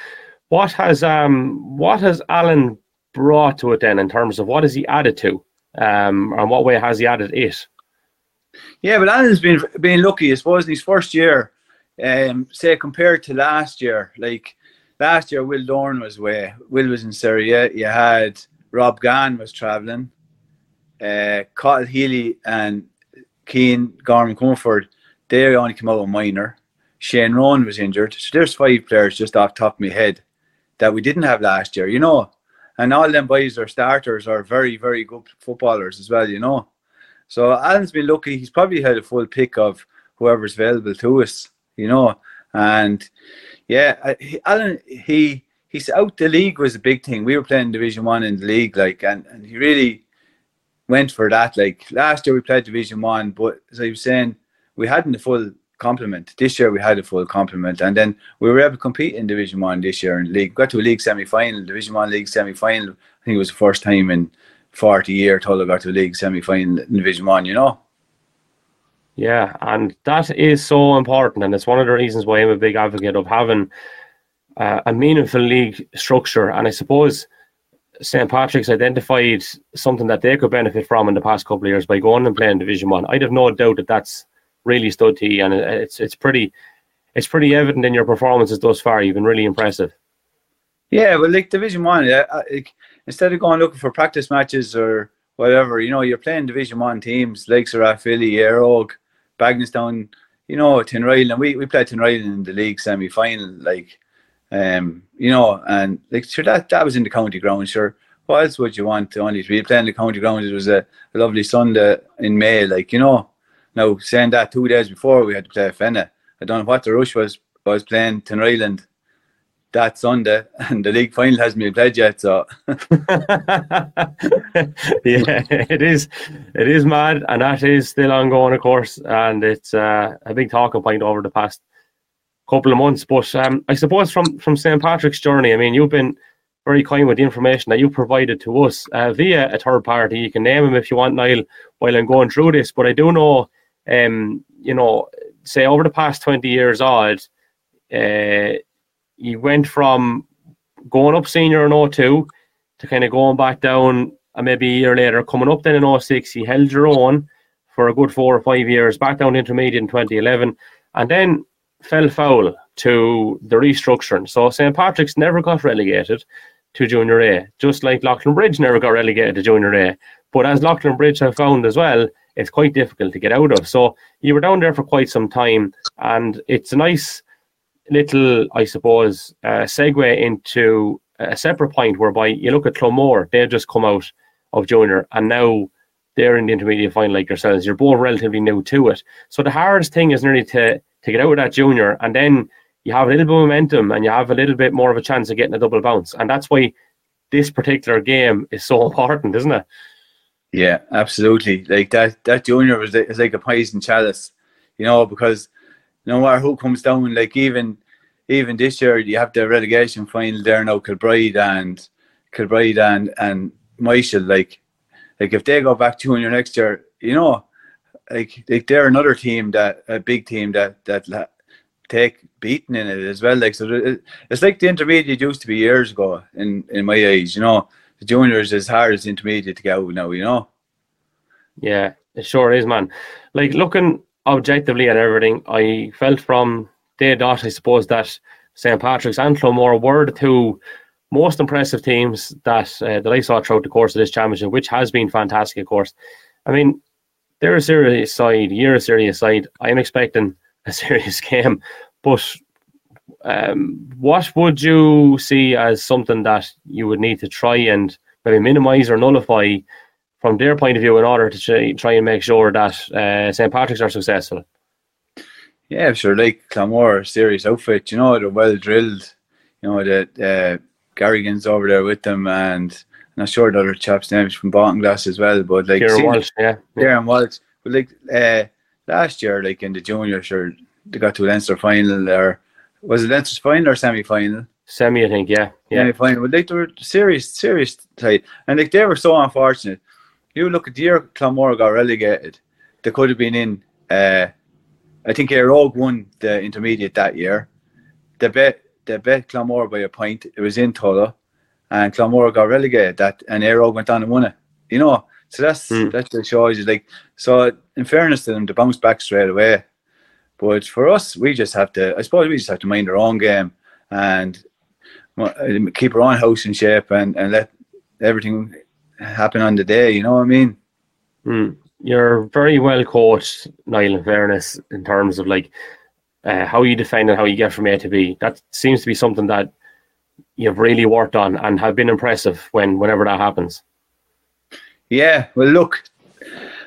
Speaker 1: what has um what has Alan brought to it then in terms of what has he added to? Um, and what way has he added it?
Speaker 7: Yeah, but Alan's been been lucky, I suppose, in his first year. Um, say compared to last year, like last year Will Dorn was away. Will was in Syria. You had Rob Gann was travelling. Uh, Kyle Healy and Keane Gorman Comfort, they only came out with minor. Shane Rowan was injured. So there's five players just off top of my head that we didn't have last year, you know. And all them boys are starters are very, very good footballers as well, you know. So Alan's been lucky. He's probably had a full pick of whoever's available to us, you know. And yeah, Alan, he he's out the league was a big thing. We were playing Division One in the league, like, and, and he really went for that. Like last year we played Division One, but as I was saying, we hadn't the full complement. This year we had a full complement, and then we were able to compete in Division One this year in league. Got to a league semi final, Division One league semi final. I think it was the first time in forty years Tullow got to a league semi final in Division One. You know.
Speaker 1: Yeah, and that is so important, and it's one of the reasons why I'm a big advocate of having uh, a meaningful league structure. And I suppose St Patrick's identified something that they could benefit from in the past couple of years by going and playing Division One. I'd have no doubt that that's really stood to you, and it's it's pretty it's pretty evident in your performances thus far. You've been really impressive.
Speaker 7: Yeah, well, like Division One, yeah, like, instead of going looking for practice matches or whatever, you know, you're playing Division One teams like Éire Óg, Bagenalstown, you know, Tinryland. And we, we played Tinryland in the league semi final, like, um, you know, and like, sure, that, that was in the county ground, sure. What else would you want to only to be playing the county ground? It was a, a lovely Sunday in May, like, you know. Now, saying that two days before we had to play Fenagh, I don't know what the rush was. I was playing Tinryland that Sunday, and the league final hasn't been played yet. So,
Speaker 1: yeah, it is, it is mad, and that is still ongoing, of course, and it's uh, a big talking point over the past couple of months. But um, I suppose from from St Patrick's journey, I mean, you've been very kind with the information that you provided to us uh, via a third party. You can name him if you want, Niall, while I'm going through this. But I do know, um, you know, say over the past twenty years odd. Uh, you went from going up senior in 02 to kind of going back down and maybe a year later coming up then in 06 you held your own for a good four or five years back down to intermediate in 2011 and then fell foul to the restructuring so St Patrick's never got relegated to junior A just like Leighlinbridge never got relegated to junior A but as Leighlinbridge have found as well it's quite difficult to get out of so you were down there for quite some time and it's a nice little, I suppose, uh, segue into a separate point whereby you look at Clonmore, they've just come out of junior and now they're in the intermediate final like yourselves. You're both relatively new to it. So the hardest thing is nearly to, to get out of that junior and then you have a little bit of momentum and you have a little bit more of a chance of getting a double bounce. And that's why this particular game is so important, isn't it?
Speaker 7: Yeah, absolutely. Like that that junior was is like a poison chalice, you know, because no matter who comes down, like even even this year you have the relegation final there now, Kilbride and Kilbride and and Michael, like like if they go back to junior next year, you know, like like they're another team that a big team that that take beating in it as well. Like so, it's like the intermediate used to be years ago in in my age. You know, the juniors is hard as intermediate to go now. You know.
Speaker 1: Yeah, it sure is, man. Like looking objectively at everything, I felt from day dot, I suppose, that St. Patrick's and Clonmore were the two most impressive teams that uh, that I saw throughout the course of this championship, which has been fantastic, of course. I mean, they're a serious side, you're a serious side. I'm expecting a serious game, but um, what would you see as something that you would need to try and maybe minimise or nullify from their point of view in order to try and make sure that uh, St Patrick's are successful?
Speaker 7: Yeah, sure. Like Clonmore, serious outfit. You know, they're well drilled. You know that uh, Garrigan's over there with them, and I'm not sure the other chaps' names from Baltinglass as well. But like
Speaker 1: Kieran Walsh, yeah,
Speaker 7: Kieran Walsh. But like uh, last year, like in the junior, sure they got to a Leinster final. Or was it Leinster's final or semi final?
Speaker 1: Semi, I think. Yeah, yeah.
Speaker 7: Semi final. But like they were serious, serious tight, and like they were so unfortunate you look at the year Clonmore got relegated, they could have been in. Uh, I think Éire Óg won the intermediate that year. They bet they bet Clonmore by a point. It was in Tullow, and Clonmore got relegated. That and Éire Óg went on and won it. You know, so that's mm. that shows you like. So in fairness to them, they bounced back straight away. But for us, we just have to. I suppose we just have to mind our own game, and keep our own house in shape and, and let everything happen on the day. You know what I mean?
Speaker 1: Mm. You're very well coached, Niall. In fairness, in terms of like uh, how you defend and how you get from A to B, that seems to be something that you've really worked on and have been impressive when whenever that happens.
Speaker 7: Yeah, well, look,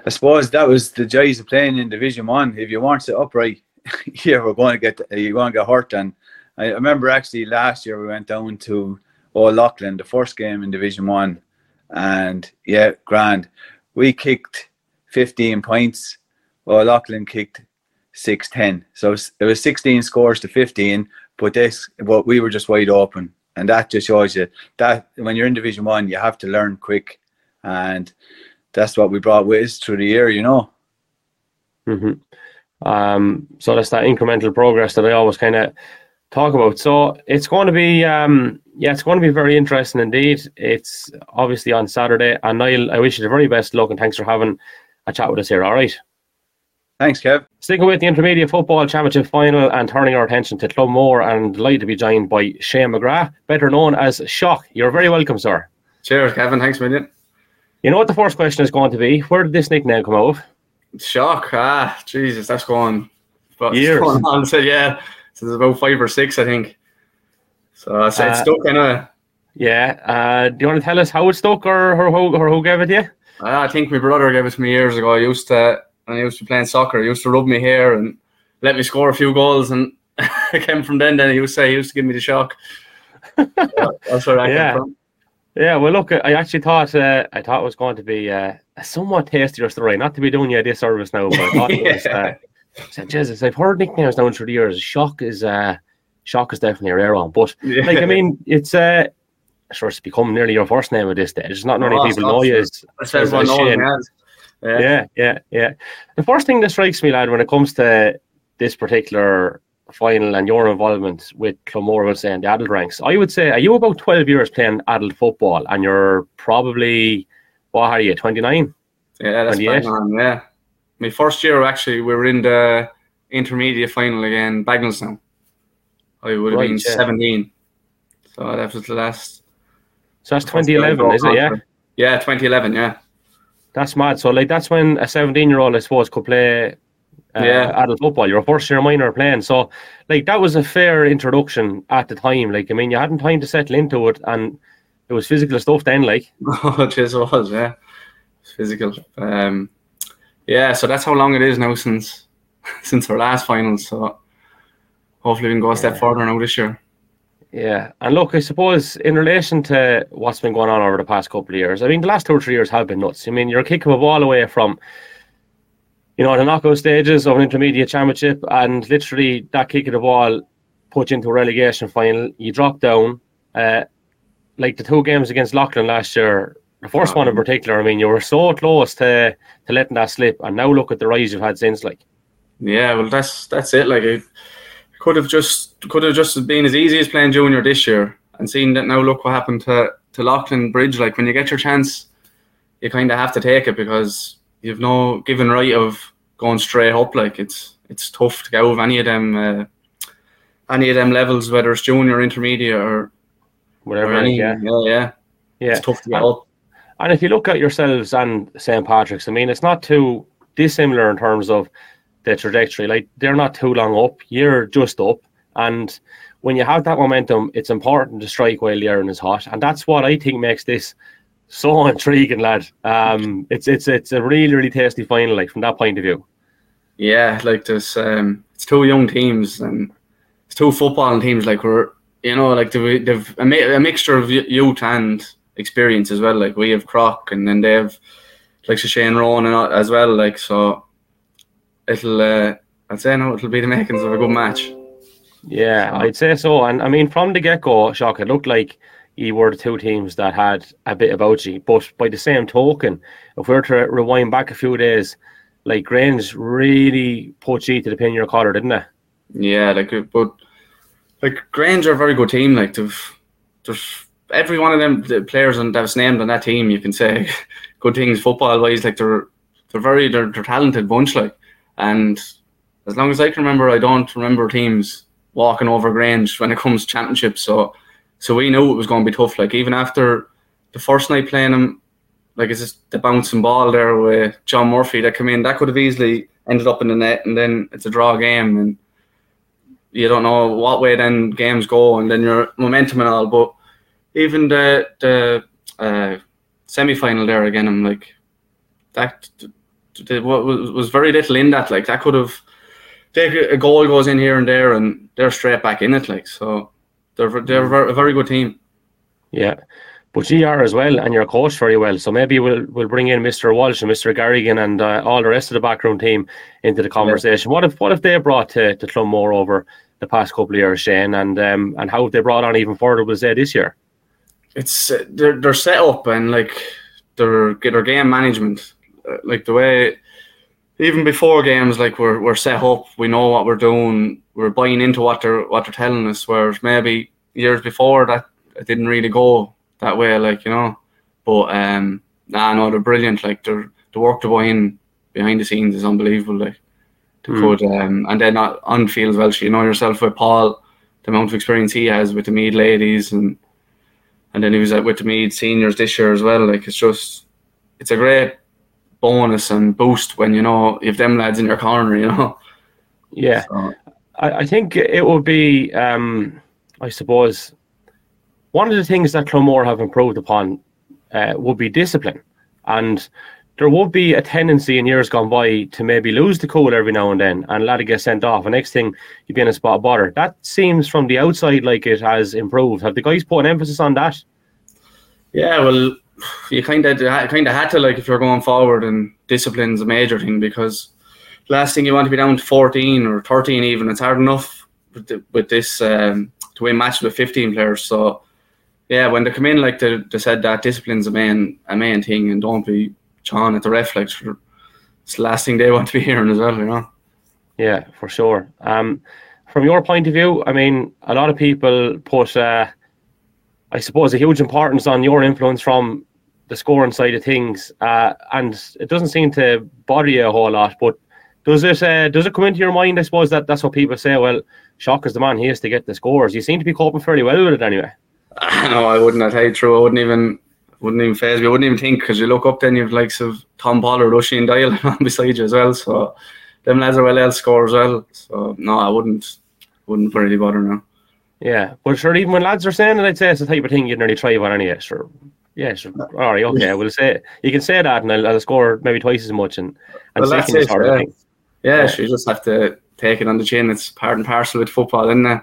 Speaker 7: I suppose that was the joys of playing in Division One. If you weren't set up right, you were going to get you going to get hurt. And I remember actually last year we went down to Old Leighlin, the first game in Division One, and yeah, grand. We kicked 15 points. Old Leighlin kicked 6-10. So it was 16 scores to 15, but this, but we were just wide open, and that just shows you that when you're in Division One, you have to learn quick, and that's what we brought with us through the year, you know.
Speaker 1: Mm-hmm. Um, so that's that incremental progress that I always kind of talk about. So it's going to be, um, yeah, it's going to be very interesting indeed. It's obviously on Saturday, and Niall, I wish you the very best luck, and thanks for having a chat with us here. All right.
Speaker 7: Thanks, Kev.
Speaker 1: Sticking with the Intermediate Football Championship final and turning our attention to Clonmore and delighted to be joined by Shane McGrath, better known as Shock. You're very welcome, sir.
Speaker 8: Cheers, Kevin. Thanks a million.
Speaker 1: You know what the first question is going to be? Where did this nickname come out of?
Speaker 8: Shock. Ah, Jesus, that's going. But
Speaker 1: Years.
Speaker 8: Going on, so yeah, since about five or six, I think. So it's, it's
Speaker 1: Uh,
Speaker 8: stuck anyway.
Speaker 1: Yeah. Uh, do you want to tell us how it stuck or, or, who, or who gave it to you?
Speaker 8: Ah, I think my brother gave it to me years ago. I used to, when I used to be playing soccer, he used to rub me hair and let me score a few goals. And it came from then. Then he used to say, he used to give me the shock. So that's where I
Speaker 1: Yeah.
Speaker 8: came from.
Speaker 1: Yeah, well, look, I actually thought uh, I thought it was going to be uh, a somewhat tastier story. Not to be doing you a disservice now, but I thought it was. Uh, I said, Jesus, I've heard nicknames down through the years. Shock is uh, shock is definitely a rare one, but
Speaker 8: Yeah.
Speaker 1: like I mean, it's uh, sure it's become nearly your first name at this stage. It's not many
Speaker 8: Oh,
Speaker 1: people know you. as- as- as
Speaker 8: knows
Speaker 1: Shane.
Speaker 8: me as. Yeah.
Speaker 1: Yeah, yeah, yeah. The first thing that strikes me, lad, when it comes to this particular final and your involvement with Clonmore, I would say, in the adult ranks, I would say, are you about 12 years playing adult football and you're probably, what are you, 29?
Speaker 8: Yeah, that's bang on, yeah. My first year, actually, we were in the intermediate final again, Bagenalstown. I would have
Speaker 1: Right,
Speaker 8: been
Speaker 1: yeah.
Speaker 8: 17. So that was the last.
Speaker 1: So that's 2011, is it? Yeah.
Speaker 8: Yeah, 2011, yeah.
Speaker 1: That's mad. So, like, that's when a 17 year old, I suppose, could play uh,
Speaker 8: Yeah.
Speaker 1: adult football. You're a first year minor playing. So, like, that was a fair introduction at the time. Like, I mean, you hadn't time to settle into it and it was physical stuff then, like.
Speaker 8: Oh, it just was, yeah. It's physical. Um, yeah, so that's how long it is now since since our last final. So hopefully we can go a step
Speaker 1: Yeah.
Speaker 8: further now this year.
Speaker 1: Yeah, and look, I suppose in relation to what's been going on over the past couple of years, I mean, the last two or three years have been nuts. I mean, you're kicking a ball away from, you know, the knockout stages of an intermediate championship, and literally that kick of the ball put you into a relegation final. You drop down, uh, like the two games against Leighlin last year. The first one in particular, I mean, you were so close to to letting that slip, and now look at the rise you've had since. Like,
Speaker 8: Yeah, well, that's that's it. Like it could have just could have just been as easy as playing junior this year, and seeing that now, look what happened to to Leighlinbridge. Like when you get your chance, you kind of have to take it because you've no given right of going straight up. Like it's it's tough to get over any of them uh, any of them levels, whether it's junior, intermediate, or,
Speaker 1: whatever.
Speaker 8: or any.
Speaker 1: yeah,
Speaker 8: yeah, yeah,
Speaker 1: yeah.
Speaker 8: It's tough to get
Speaker 1: And-
Speaker 8: up.
Speaker 1: And if you look at yourselves and St. Patrick's, I mean, it's not too dissimilar in terms of the trajectory. Like, they're not too long up, you're just up. And when you have that momentum, it's important to strike while the iron is hot. And that's what I think makes this so intriguing, lad. Um, it's it's it's a really, really tasty final, like, from that point of view.
Speaker 8: Yeah, like this, um, it's two young teams and it's two football teams. Like we're you know like they've, they've a, mi- a mixture of youth and experience as well. Like we have Croc and then they have like Shane Rowan and all- as well. Like so, it'll uh, I'd say no, it'll be the makings of a good match.
Speaker 1: Yeah, I'd say so. And I mean, from the get go, Shock, it looked like you were the two teams that had a bit about you. But by the same token, if we were to rewind back a few days, like Grange really put you to the pin in your collar, didn't they?
Speaker 8: Yeah, like uh, but like Grange are a very good team. Like they've there's every one of them the players and that's named on that team. You can say good things football wise. Like they're they're very they're, they're talented bunch. Like and as long as I can remember, I don't remember teams walking over Grange when it comes to championships. So So we knew it was going to be tough. Like even after the first night playing him, like it's just the bouncing ball there with John Murphy that come in. That could have easily ended up in the net, and then it's a draw game, and you don't know what way then games go, and then your momentum and all. But even the the uh, semi final there again, I'm like that. The, was was very little in that. Like that could have. A goal goes in here and there, and they're straight back in it. Like so, they're they're a very good team.
Speaker 1: Yeah, but you are as well, and you're coached very well. So maybe we'll we'll bring in Mr. Walsh and Mr. Garrigan and uh, all the rest of the background team into the conversation. Yeah. What if what if they brought to, to Clonmore over the past couple of years, Shane, and um, and how have they brought on even further was they this year?
Speaker 8: It's uh, they're they're set up and like their their game management, uh, like the way even before games, like we're we're set up, we know what we're doing, we're buying into what they're what they're telling us. Whereas maybe years before that it didn't really go that way, like you know. But um, nah, no, they're brilliant. Like they're the work they're doing behind the scenes is unbelievable. Like to mm. could um, and then on field as well. You know yourself with Paul, the amount of experience he has with the Meath ladies, and and then he was at with the Meath seniors this year as well. Like it's just it's a great bonus and boost when you know if them lads in your corner. You know.
Speaker 1: Yeah, so. I, I think it would be. Um, I suppose one of the things that Clonmore have improved upon uh, would be discipline. And there would be a tendency in years gone by to maybe lose the cool every now and then and let it get sent off. And next thing, you'd be in a spot of bother. That seems from the outside like it has improved. Have the guys put an emphasis on that?
Speaker 8: Yeah, well, you kind of kind of had to like if you're going forward, and discipline's a major thing because last thing you want to be down to 14 or 13 even. It's hard enough with, the, with this um, to win matches with 15 players. So yeah, when they come in, like they, they said that discipline's a main a main thing, and don't be chawing at the ref. Like it's the last thing they want to be hearing as well, you know.
Speaker 1: Yeah, for sure. Um, from your point of view, I mean, a lot of people put, uh, I suppose, a huge importance on your influence from the scoring side of things, uh, and it doesn't seem to bother you a whole lot. But does it uh, does it come into your mind? I suppose that that's what people say. Well, Shock is the man; he has to get the scores. You seem to be coping fairly well with it, anyway.
Speaker 8: no, I wouldn't. I tell you true. I wouldn't even wouldn't even phase me. I wouldn't even think because you look up then you've likes of Tom Pollard, Doyle on beside you as well. So them lads are well else score as well. So no, I wouldn't wouldn't really bother now.
Speaker 1: Yeah, but sure, even when lads are saying it, I'd say it's the type of thing you'd nearly try one anyway. Sure, yeah, sure. All right, okay, we'll say you can say that, and I'll, I'll score maybe twice as much, and and well, that's it,
Speaker 8: yeah. yeah, yeah, sure, you just have to take it on the chin. It's part and parcel with football, isn't it?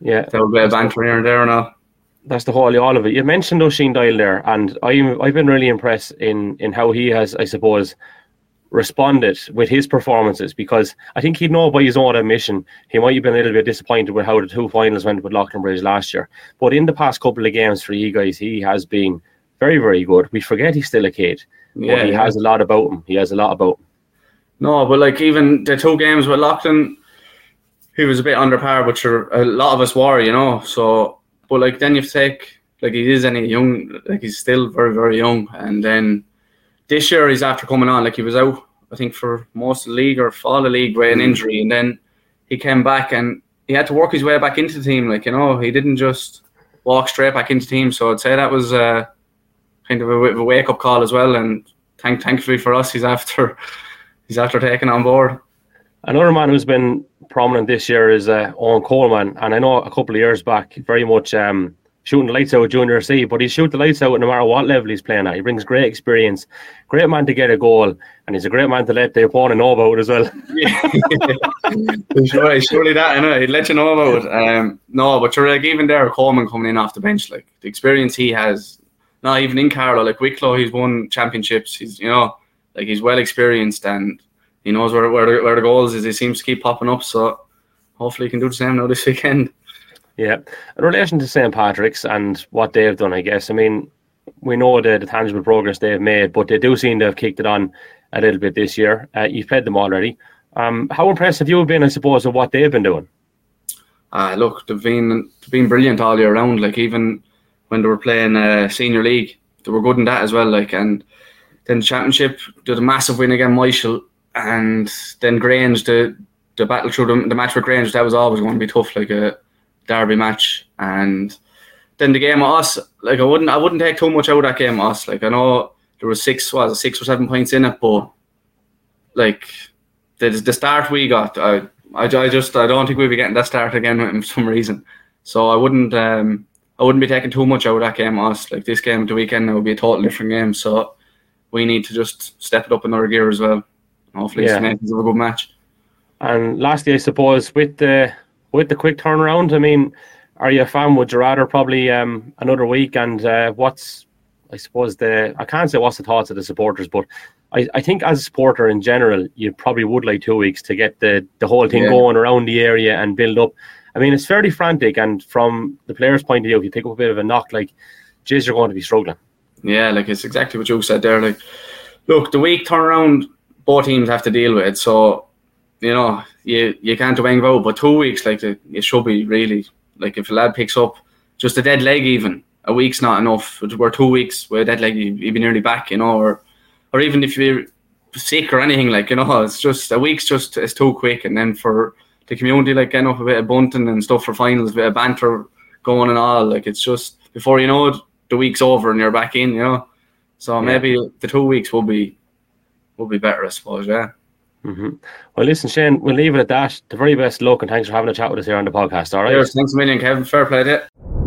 Speaker 1: Yeah,
Speaker 8: there will be a banter here and there and all
Speaker 1: that's the whole all of it. You mentioned Oisin Doyle there, and I'm I've been really impressed in in how he has, I suppose, responded with his performances because I think he'd know by his own admission he might have been a little bit disappointed with how the two finals went with Bridge last year. But in the past couple of games for you guys, he has been very, very good. We forget he's still a kid. Yeah, he yeah. has a lot about him. He has a lot about him.
Speaker 8: No, but like even the two games with Leighlin, he was a bit under par, which are, a lot of us were, you know. So but like then you take like he is any young, like he's still very very young, and then this year he's after coming on, like he was out, I think for most of the league or for all the league with an mm. injury, and then he came back and he had to work his way back into the team. Like you know, he didn't just walk straight back into the team. So I'd say that was uh, kind of a, a wake up call as well. And thank thankfully for us, he's after he's after taking on board.
Speaker 1: Another man who's been prominent this year is uh, Owen Coleman, and I know a couple of years back, very much um, shooting the lights out with Junior C, but he shoots the lights out no matter what level he's playing at. He brings great experience, great man to get a goal, and he's a great man to let the opponent know about as well.
Speaker 8: surely, surely that, I know, he'd let you know about it. Um, no, but you're like, even there, Coleman coming in off the bench, like the experience he has, not even in Carlow, like Wicklow, he's won championships, he's, you know, like he's well experienced and he knows where where the, where the goals is. He seems to keep popping up. So hopefully he can do the same now this weekend.
Speaker 1: Yeah, in relation to St Patrick's and what they've done, I guess. I mean, we know the, the tangible progress they've made, but they do seem to have kicked it on a little bit this year. Uh, you've played them already. Um, how impressed have you been, I suppose, of what they've been doing?
Speaker 8: Uh, look, they've been they've been brilliant all year round. Like even when they were playing uh, senior league, they were good in that as well. Like and then the championship did a massive win against Michael and then Grange, the the battle through the, the match with Grange, that was always going to be tough, like a derby match. And then the game with us, like I wouldn't I wouldn't take too much out of that game with us. Like I know there was six was six or seven points in it, but like the the start we got, I I, I just I don't think we'll be getting that start again for some reason. So I wouldn't um I wouldn't be taking too much out of that game with us. Like this game at the weekend it would be a totally different game. So we need to just step it up another gear as well. Hopefully
Speaker 1: Yeah.
Speaker 8: it's a good match.
Speaker 1: And lastly, I suppose with the with the quick turnaround, I mean, are you a fan? Would you rather probably um, another week? And uh, what's I suppose the I can't say what's the thoughts of the supporters, but I, I think as a supporter in general, you probably would like two weeks to get the the whole thing
Speaker 8: Yeah.
Speaker 1: going around the area and build up. I mean, it's fairly frantic, and from the players' point of view, if you pick up a bit of a knock, like, geez, you're going to be struggling.
Speaker 8: Yeah, like it's exactly what you said there. Like, look, the week turnaround, both teams have to deal with it. So, you know, you you can't do anything about it. But two weeks, like, it, it should be really like if a lad picks up just a dead leg, even a week's not enough. We're two weeks with a dead leg, you- you'd be nearly back, you know, or or even if you're sick or anything, like you know, it's just a week's just it's too quick. And then for the community, like getting up a bit of bunting and stuff for finals, a bit of banter going and all, like it's just before you know it, the week's over and you're back in, you know. So maybe the two weeks will be will be better, I suppose. Yeah.
Speaker 1: Hmm Well, listen, Shane, we'll leave it at that. The very best luck, and thanks for having a chat with us here on the podcast. All right.
Speaker 8: Thanks a million, Kevin. Fair play to you.